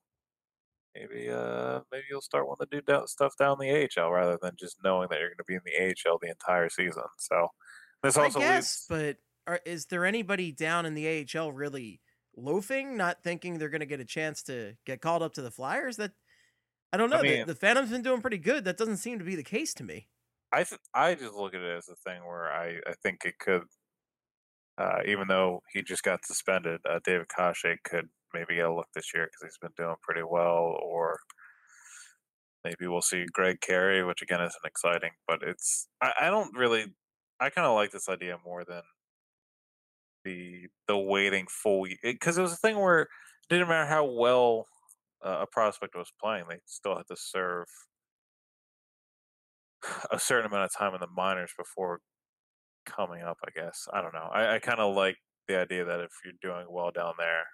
maybe uh maybe you'll start wanting to do stuff down the AHL rather than just knowing that you're going to be in the AHL the entire season. So this I also guess, leads. but are, is there anybody down in the AHL really loafing, not thinking they're going to get a chance to get called up to the Flyers? That I don't know. I mean- the, the Phantom's been doing pretty good. That doesn't seem to be the case to me. I th- I just look at it as a thing where I, I think it could, uh, even though he just got suspended, uh, David Kase could maybe get a look this year because he's been doing pretty well, or maybe we'll see Greg Carey, which again isn't exciting, but it's I, I don't really I kind of like this idea more than the the waiting full because it, was a thing where it didn't matter how well uh, a prospect was playing, they still had to serve a certain amount of time in the minors before coming up. I guess I don't know. I, I kind of like the idea that if you're doing well down there,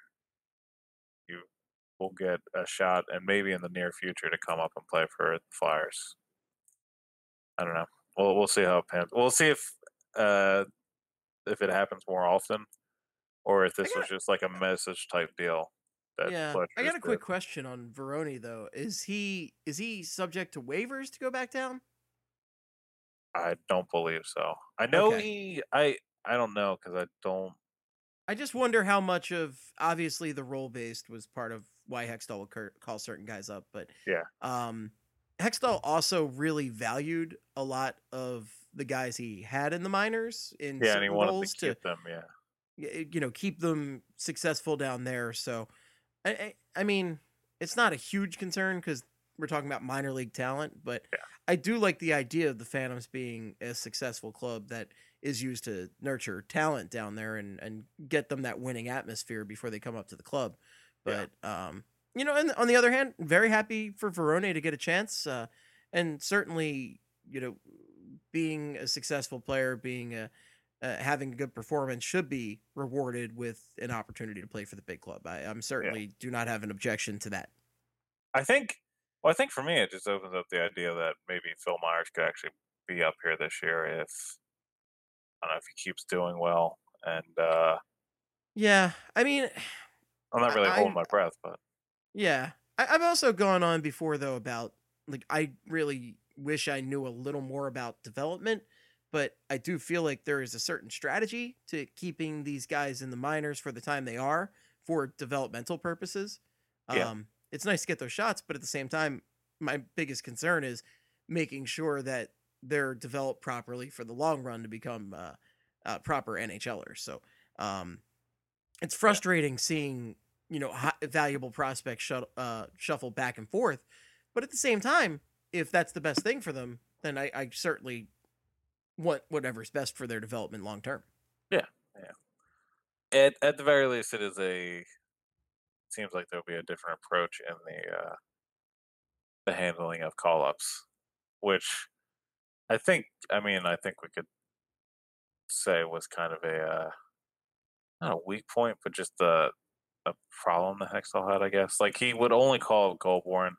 you will get a shot, and maybe in the near future to come up and play for the Flyers. I don't know. We'll we'll see how it pans. We'll see if uh, if it happens more often, or if this got- was just like a message type deal. That yeah, Fletcher I got a quick did. question on Veroni though. Is he is he subject to waivers to go back down? I don't believe so. I know Okay. he. I I don't know because I don't. I just wonder how much of obviously the role based was part of why Hextall would cur- call certain guys up, but Yeah. um, Hextall also really valued a lot of the guys he had in the minors in Yeah, and he certain wanted roles to keep them. Yeah. you know keep them successful down there. So, I I, I mean, it's not a huge concern because we're talking about minor league talent, but Yeah. I do like the idea of the Phantoms being a successful club that is used to nurture talent down there and and get them that winning atmosphere before they come up to the club. Yeah. But um, you know, and on the other hand, very happy for Varone to get a chance, uh, and certainly you know, being a successful player, being a uh, having a good performance should be rewarded with an opportunity to play for the big club. I, I'm certainly do not have an objection to that. I think. Well, I think for me, it just opens up the idea that maybe Phil Myers could actually be up here this year if I don't know if he keeps doing well. And uh, Yeah, I mean, I'm not really I- holding my breath, but Yeah, I, I've also gone on before though about like I really wish I knew a little more about development, but I do feel like there is a certain strategy to keeping these guys in the minors for the time they are for developmental purposes. Yeah. Um, it's nice to get those shots, but at the same time, my biggest concern is making sure that they're developed properly for the long run to become uh, uh, proper NHLers. So um, it's frustrating seeing you know valuable prospects uh, shuffle back and forth, but at the same time, if that's the best thing for them, then I, I certainly want whatever's best for their development long term. Yeah, Yeah. At at the very least, it is a. Seems like there'll be a different approach in the uh, the handling of call ups, which I think. I mean, I think we could say was kind of a uh, not a weak point, but just a a problem that Hextall had. I guess like he would only call up Goldborn,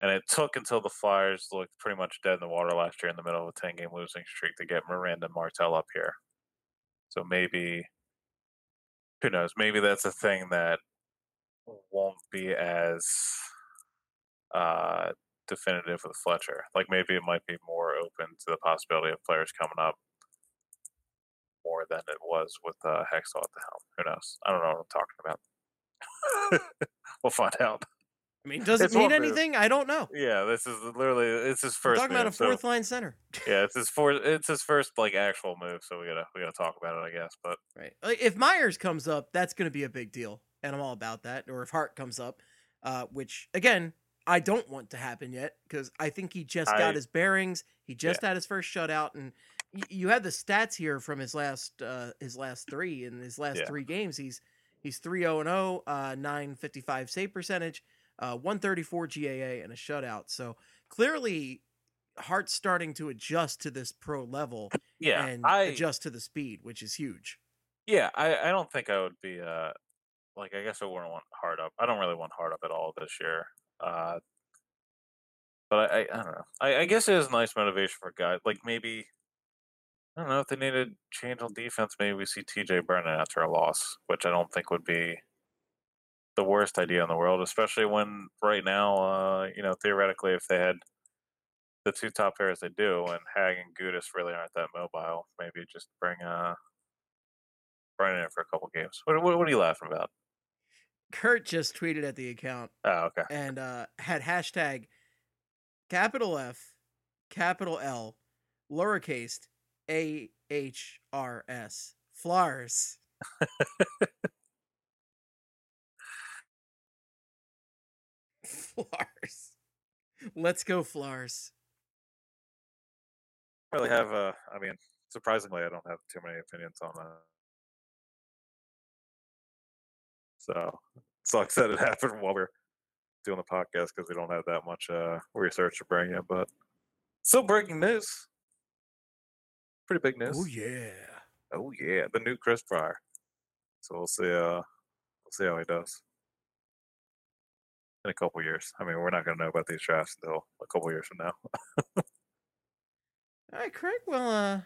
and it took until the Flyers looked pretty much dead in the water last year in the middle of a ten game losing streak to get Miranda Martel up here. So maybe who knows? Maybe that's a thing that won't be as uh, definitive with Fletcher. Like maybe it might be more open to the possibility of players coming up more than it was with uh, Hextall at the helm. Who knows? I don't know what I'm talking about. we'll find out. I mean, does it mean one move. anything? I don't know. Yeah, this is literally it's his We're first. talking about a move, so- fourth line center, yeah, it's his fourth. It's his first like actual move. So we gotta we gotta talk about it, I guess. But right? Like, if Myers comes up, that's to be a big deal, and I'm all about that. Or if Hart comes up, uh, which again I don't want to happen yet because I think he just I- got his bearings. He just had his first shutout, and y- you had the stats here from his last uh, his last three in his last Yeah. three games. He's he's three zero and zero, uh, nine fifty five save percentage, uh, one thirty four GAA, and a shutout. So clearly. Hart's starting to adjust to this pro level yeah, and I adjust to the speed, which is huge. yeah I I don't think I would be uh like I guess I wouldn't want Hart up. I don't really want Hart up at all this year. Uh, but I I, I don't know. I, I guess it is nice motivation for guys. Like maybe I don't know if they need a change on defense. Maybe we see TJ Brennan after a loss, which I don't think would be the worst idea in the world, especially when right now, uh, you know, theoretically, if they had the two top pairs they do, and Hagg and Gudas really aren't that mobile, maybe just bring uh Brennan in for a couple games. What, what, what are you laughing about? Kurt just tweeted at the account Oh, okay. and uh, had hashtag capital F, capital L, lowercase A H R S, Flars. Flars. Let's go, Flars. really have uh I mean, surprisingly I don't have too many opinions on that. So sucks that it happened while we're doing the podcast because we don't have that much uh research to bring you, but Still breaking news. Pretty big news. Oh yeah. Oh yeah, the new Chris Pryor. So we'll see. Uh, we'll see how he does in a couple years. I mean, we're not going to know about these drafts until a couple years from now. All right, Craig. Well, uh,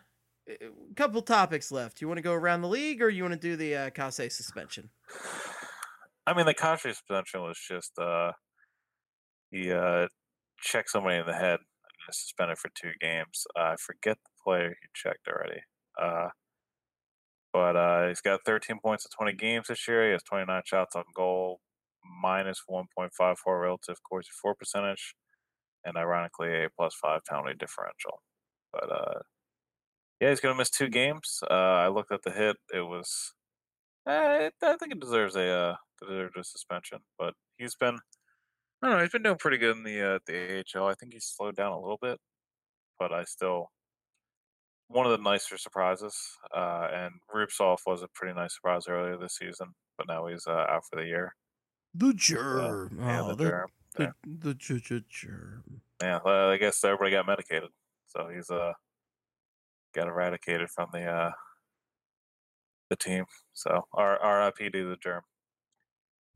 a couple topics left. You want to go around the league, or you want to do the uh, Kase suspension? I mean, the Kase suspension was just uh, he uh, checked somebody in the head and suspended for two games. Uh, I forget the player he checked already. Uh, but uh, he's got 13 points in 20 games this year. He has 29 shots on goal, minus 1.54 relative Corsi for percentage, and ironically a plus five penalty differential. But uh, yeah, he's gonna miss two games. Uh, I looked at the hit; it was, eh, I think it deserves a deserves a suspension. But he's been, I don't know, he's been doing pretty good in the uh, the AHL. I think he's slowed down a little bit, but I still one of the nicer surprises. Uh, and Rubtsov was a pretty nice surprise earlier this season, but now he's uh, out for the year. The germ. Yeah, oh, the germ. The, Yeah. the, the, the germ. Yeah, well, I guess everybody got medicated, so he's uh got eradicated from the uh the team. So R RIP to the germ.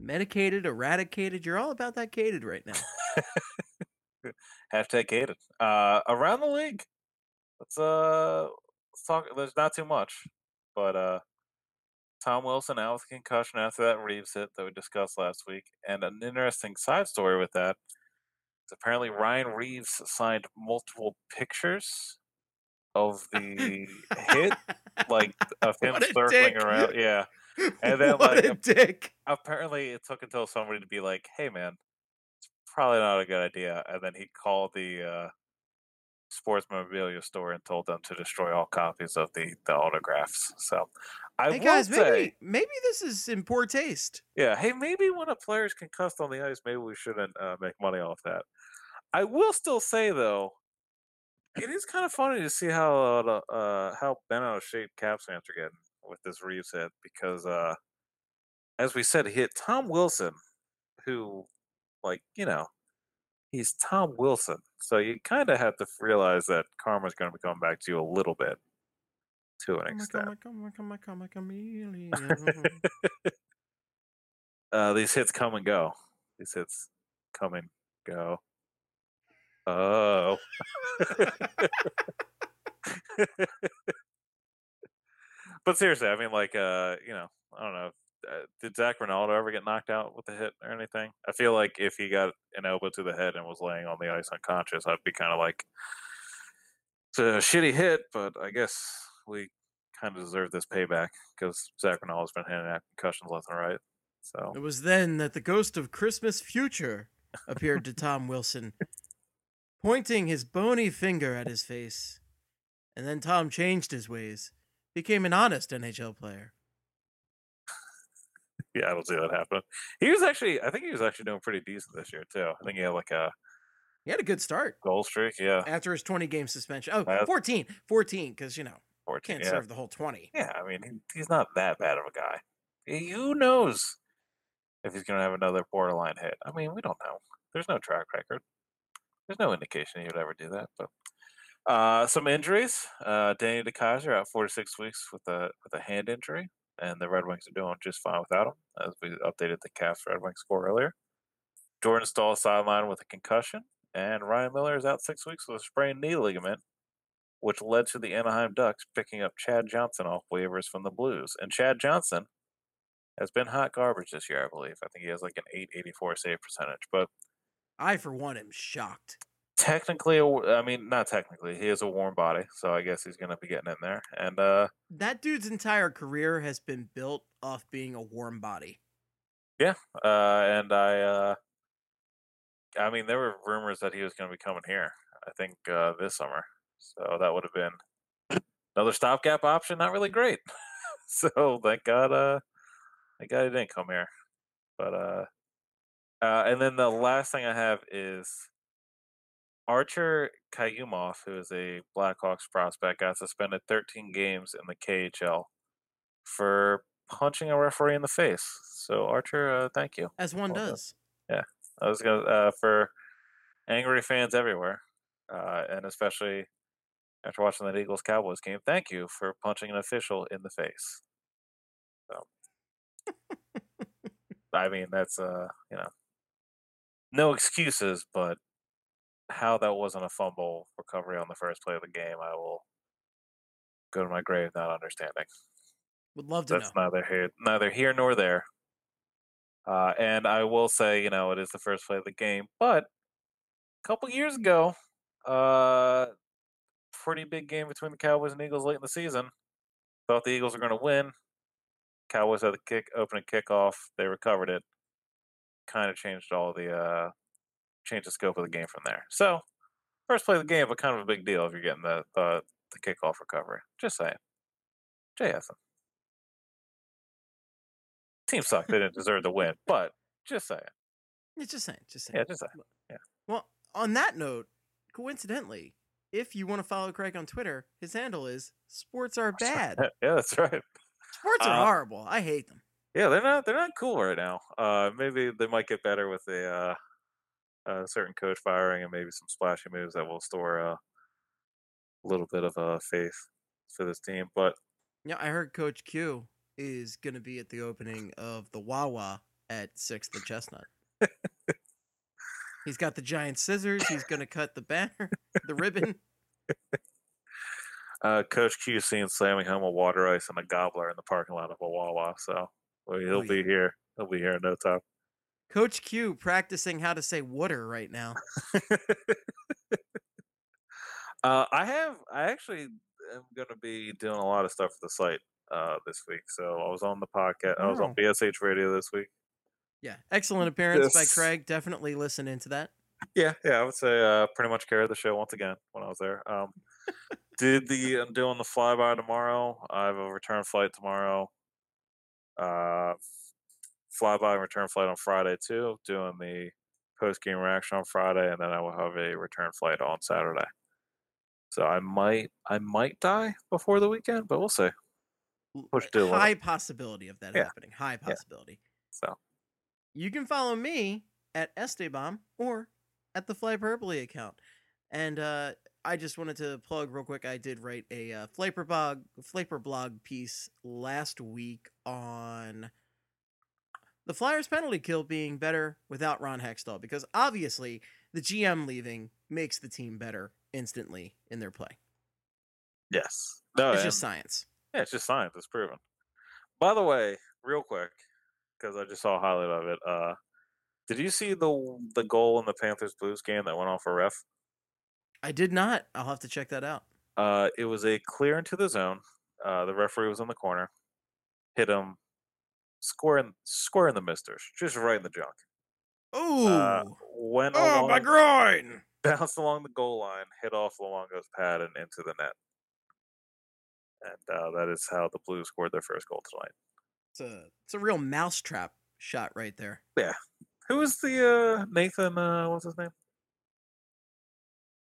Medicated, eradicated. You're all about that cated right now. Hashtag cated. Uh, around the league. Let's uh let's talk. There's not too much, but uh, Tom Wilson out with concussion after that Reaves hit that we discussed last week, and an interesting side story with that is apparently Ryan Reaves signed multiple pictures of the hit, like of him circling dick. around. Yeah, And then, what like, a dick. apparently it took until somebody to be like, "Hey, man, it's probably not a good idea," and then he called the uh, sports memorabilia store and told them to destroy all copies of the the autographs. So, I Hey guys, say, maybe maybe this is in poor taste. yeah, hey, maybe when a player's concussed on the ice, maybe we shouldn't uh, make money off that. I will still say though, it is kind of funny to see how uh, uh, how bent out of shape Caps fans are getting with this Reaves hit because, uh, as we said, hit Tom Wilson, who, like you know, he's Tom Wilson, so you kind of have to realize that karma's going to be coming back to you a little bit, to an extent. uh, these hits come and go. These hits come and go. Oh. but seriously, I mean, like, uh, you know, I don't know. Uh, did Zac Rinaldo ever get knocked out with a hit or anything? I feel like if he got an elbow to the head and was laying on the ice unconscious, I'd be kind of like, it's a shitty hit, but I guess we kind of deserve this payback because Zac Rinaldo's been handing out concussions left and right. So it was then that the ghost of Christmas future appeared to Tom Wilson, pointing his bony finger at his face. And then Tom changed his ways, became an honest NHL player. Yeah, I don't see that happen. He was actually, I think he was actually doing pretty decent this year too. I think he had like a He had a good start goal streak. Yeah, after his 20 game suspension. Oh, Uh, 14. 14, because, you know, 14. can't yeah. serve the whole 20. Yeah, I mean, he's not that bad of a guy. Who knows if he's going to have another borderline hit? I mean, we don't know. There's no track record. There's no indication he would ever do that. But uh, some injuries. Uh, Danny DeKeyser out four to six weeks with a with a hand injury, and the Red Wings are doing just fine without him, as we updated the Caps Red Wings score earlier. Jordan Staal sidelined with a concussion, and Ryan Miller is out six weeks with a sprained knee ligament, which led to the Anaheim Ducks picking up Chad Johnson off waivers from the Blues. And Chad Johnson has been hot garbage this year, I believe. I think he has like an 884 save percentage, but I, for one, am shocked. Technically, a I mean, not technically, he is a warm body, so I guess he's going to be getting in there. And uh, That dude's entire career has been built off being a warm body. yeah, uh, and I, uh, I mean, there were rumors that he was going to be coming here. I think uh, this summer, so that would have been another stopgap option. Not really great. so thank God, uh, thank God he didn't come here. But uh, uh, and then the last thing I have is Archer Kayumov, who is a Blackhawks prospect, got suspended 13 games in the KHL for punching a referee in the face. So Archer, uh, thank you. As one Well does. I was gonna uh, for angry fans everywhere. uh, and especially after watching that Eagles Cowboys game. Thank you for punching an official in the face. So, I mean, that's uh, you know, no excuses, but how that wasn't a fumble recovery on the first play of the game, I will go to my grave not understanding. Would love to That's know. neither here, neither here nor there. Uh, and I will say, you know, it is the first play of the game, but a couple years ago, uh, pretty big game between the Cowboys and Eagles late in the season. Thought the Eagles were going to win. Cowboys had the kick opening kickoff. They recovered it. Kind of changed all the uh, changed the scope of the game from there. So first play of the game, but kind of a big deal if you're getting the the, the kickoff recovery. Just saying. JSN. Team sucked. They didn't deserve to win, but just saying. Yeah, just saying. Just saying. Yeah, just saying. Yeah. Well, on that note, coincidentally, if you want to follow Craig on Twitter, his handle is Sports Are Bad. yeah, that's right. Sports are Uh, horrible. I hate them. Yeah, they're not they're not cool right now. Uh, maybe they might get better with the uh, a certain coach firing and maybe some splashy moves that will store a little bit of a faith for this team. But Yeah, I heard Coach Q is going to be at the opening of the Wawa at Sixth and Chestnut. He's got the giant scissors. He's going to cut the banner, the ribbon. uh, Coach Q seen slamming home a water ice and a gobbler in the parking lot of a Wawa, so well, he'll Oh, yeah. be here. He'll be here in no time. Coach Q practicing how to say water right now. Uh, I have. I actually am going to be doing a lot of stuff for the site uh, this week. So I was on the podcast. I was on Oh. BSH Radio this week. Yeah, excellent appearance by Craig. Definitely listen into that. Yeah, yeah. I would say uh, pretty much carried the show once again when I was there. Um, did the I'm doing the flyby tomorrow. I have a return flight tomorrow. Uh, flyby and return flight on Friday too. Doing the post game reaction on Friday, and then I will have a return flight on Saturday. So I might I might die before the weekend, but we'll see. Push to limit. High possibility of that Yeah. happening. High possibility. So You can follow me at Esteban or at the Flyperbole account. And uh, I just wanted to plug real quick. I did write a uh, Flyperbole, Flaper blog piece last week on the Flyers penalty kill being better without Ron Hextall because obviously the GM leaving makes the team better instantly in their play. yes, no, It's just science. Yeah, it's just science. It's proven. By the way, real quick, because I just saw a highlight of it. Uh, did you see the the goal in the Panthers Blues game that went off a ref? I did not. I'll have to check that out. Uh, it was a clear into the zone. Uh, the referee was in the corner, hit him square in square in the misters, just right in the junk. Ooh. Uh, went oh, my along, groin. bounced along the goal line, hit off Luongo's pad and into the net. And uh, that is how the Blues scored their first goal tonight. It's a it's a real mousetrap shot right there. Yeah. Who was the uh Nathan uh what's his name?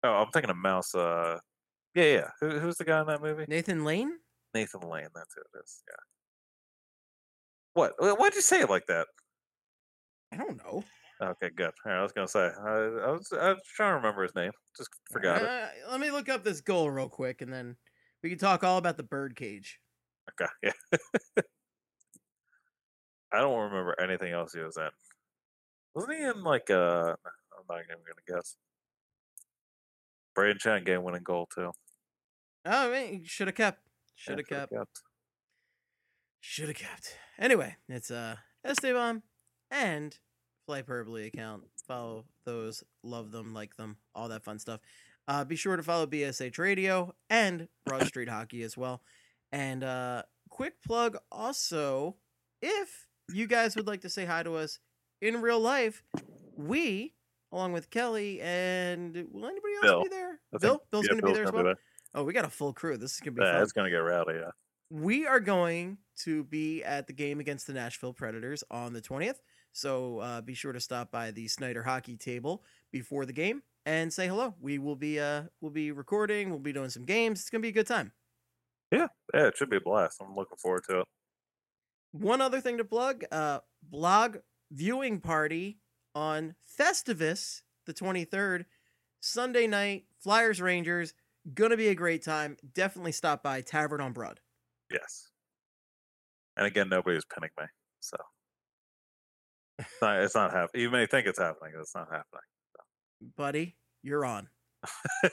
Oh, I'm thinking of Mouse uh yeah, yeah. Who, who's the guy in that movie? Nathan Lane? Nathan Lane, that's who it is. Yeah. What? Why'd you say it like that? I don't know. Okay, good. All right, I was gonna say I, I was I was trying to remember his name. Just forgot it. Uh, let me look up this goal real quick, and then we can talk all about the bird cage. Okay, yeah. I don't remember anything else he was in. Wasn't he in like uh I'm not even gonna guess. Brayden game winning goal too. Oh, I mean, should have kept. Should have shoulda kept. Should have kept. Anyway, it's uh Esteban and Flyperbole account. Follow those, love them, like them, all that fun stuff. Uh, be sure to follow BSH Radio and Broad Street Hockey as well. And uh, quick plug also, if you guys would like to say hi to us in real life, we, along with Kelly and will anybody else Bill. be there? Bill, Bill's yeah, gonna be there as well. Oh, we got a full crew. This is gonna be Yeah, fun it's gonna get rowdy. Yeah. We are going to be at the game against the Nashville Predators on the 20th. So uh, be sure to stop by the Snyder Hockey Table before the game and say hello. We will be uh, we'll be recording. We'll be doing some games. It's gonna be a good time. Yeah, yeah, it should be a blast. I'm looking forward to it. One other thing to plug: uh, blog viewing party on Festivus the 23rd. Sunday night, Flyers Rangers. Gonna be a great time. Definitely stop by Tavern on Broad. Yes. And again, nobody nobody's pinning me, so it's not, it's not happening. You may think it's happening, it's not happening. Buddy, you're on.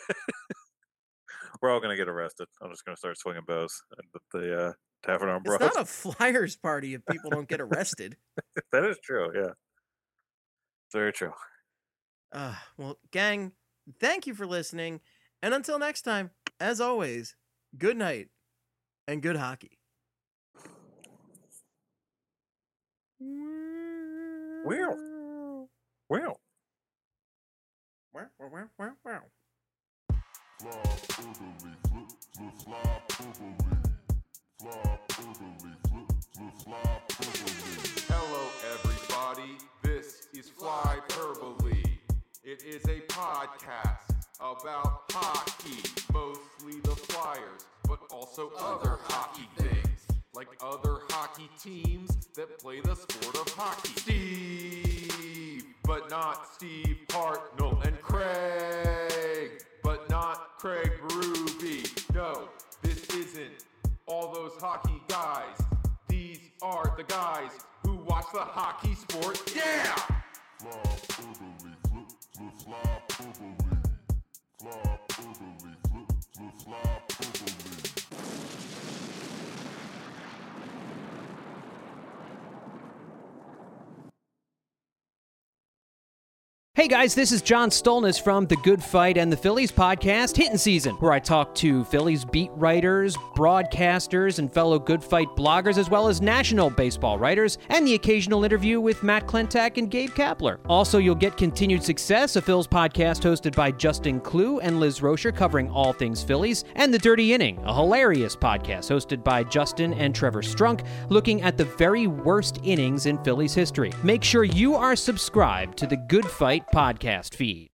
We're all gonna get arrested. I'm just gonna start swinging bows at the uh, tavern on It's not a Flyers party if people don't get arrested. that is true. Yeah, it's very true. Uh, well, gang, thank you for listening. And until next time, as always, good night and good hockey. Well. Well. Wow, wow, wow, wow, wow. Hello, everybody. This is Flyperbole. It is a podcast about hockey, mostly the Flyers, but also other hockey things, like other hockey teams that play the sport of hockey. Steve, but not Steve Hartnell, and Craig, but not Craig Berube. No, this isn't all those hockey guys. These are the guys who watch the hockey sport. Yeah! fly, overly, flip, flip, fly, overly. Hey guys, this is John Stolnis from The Good Fight and the Phillies podcast, Hitting Season, where I talk to Phillies beat writers, broadcasters, and fellow Good Fight bloggers, as well as national baseball writers, and the occasional interview with Matt Klentak and Gabe Kapler. Also, you'll get Continued Success, a Phil's podcast hosted by Justin Klugh and Liz Roscher, covering all things Phillies, and The Dirty Inning, a hilarious podcast hosted by Justin and Trevor Strunk, looking at the very worst innings in Phillies history. Make sure you are subscribed to the Good Fight podcast feed.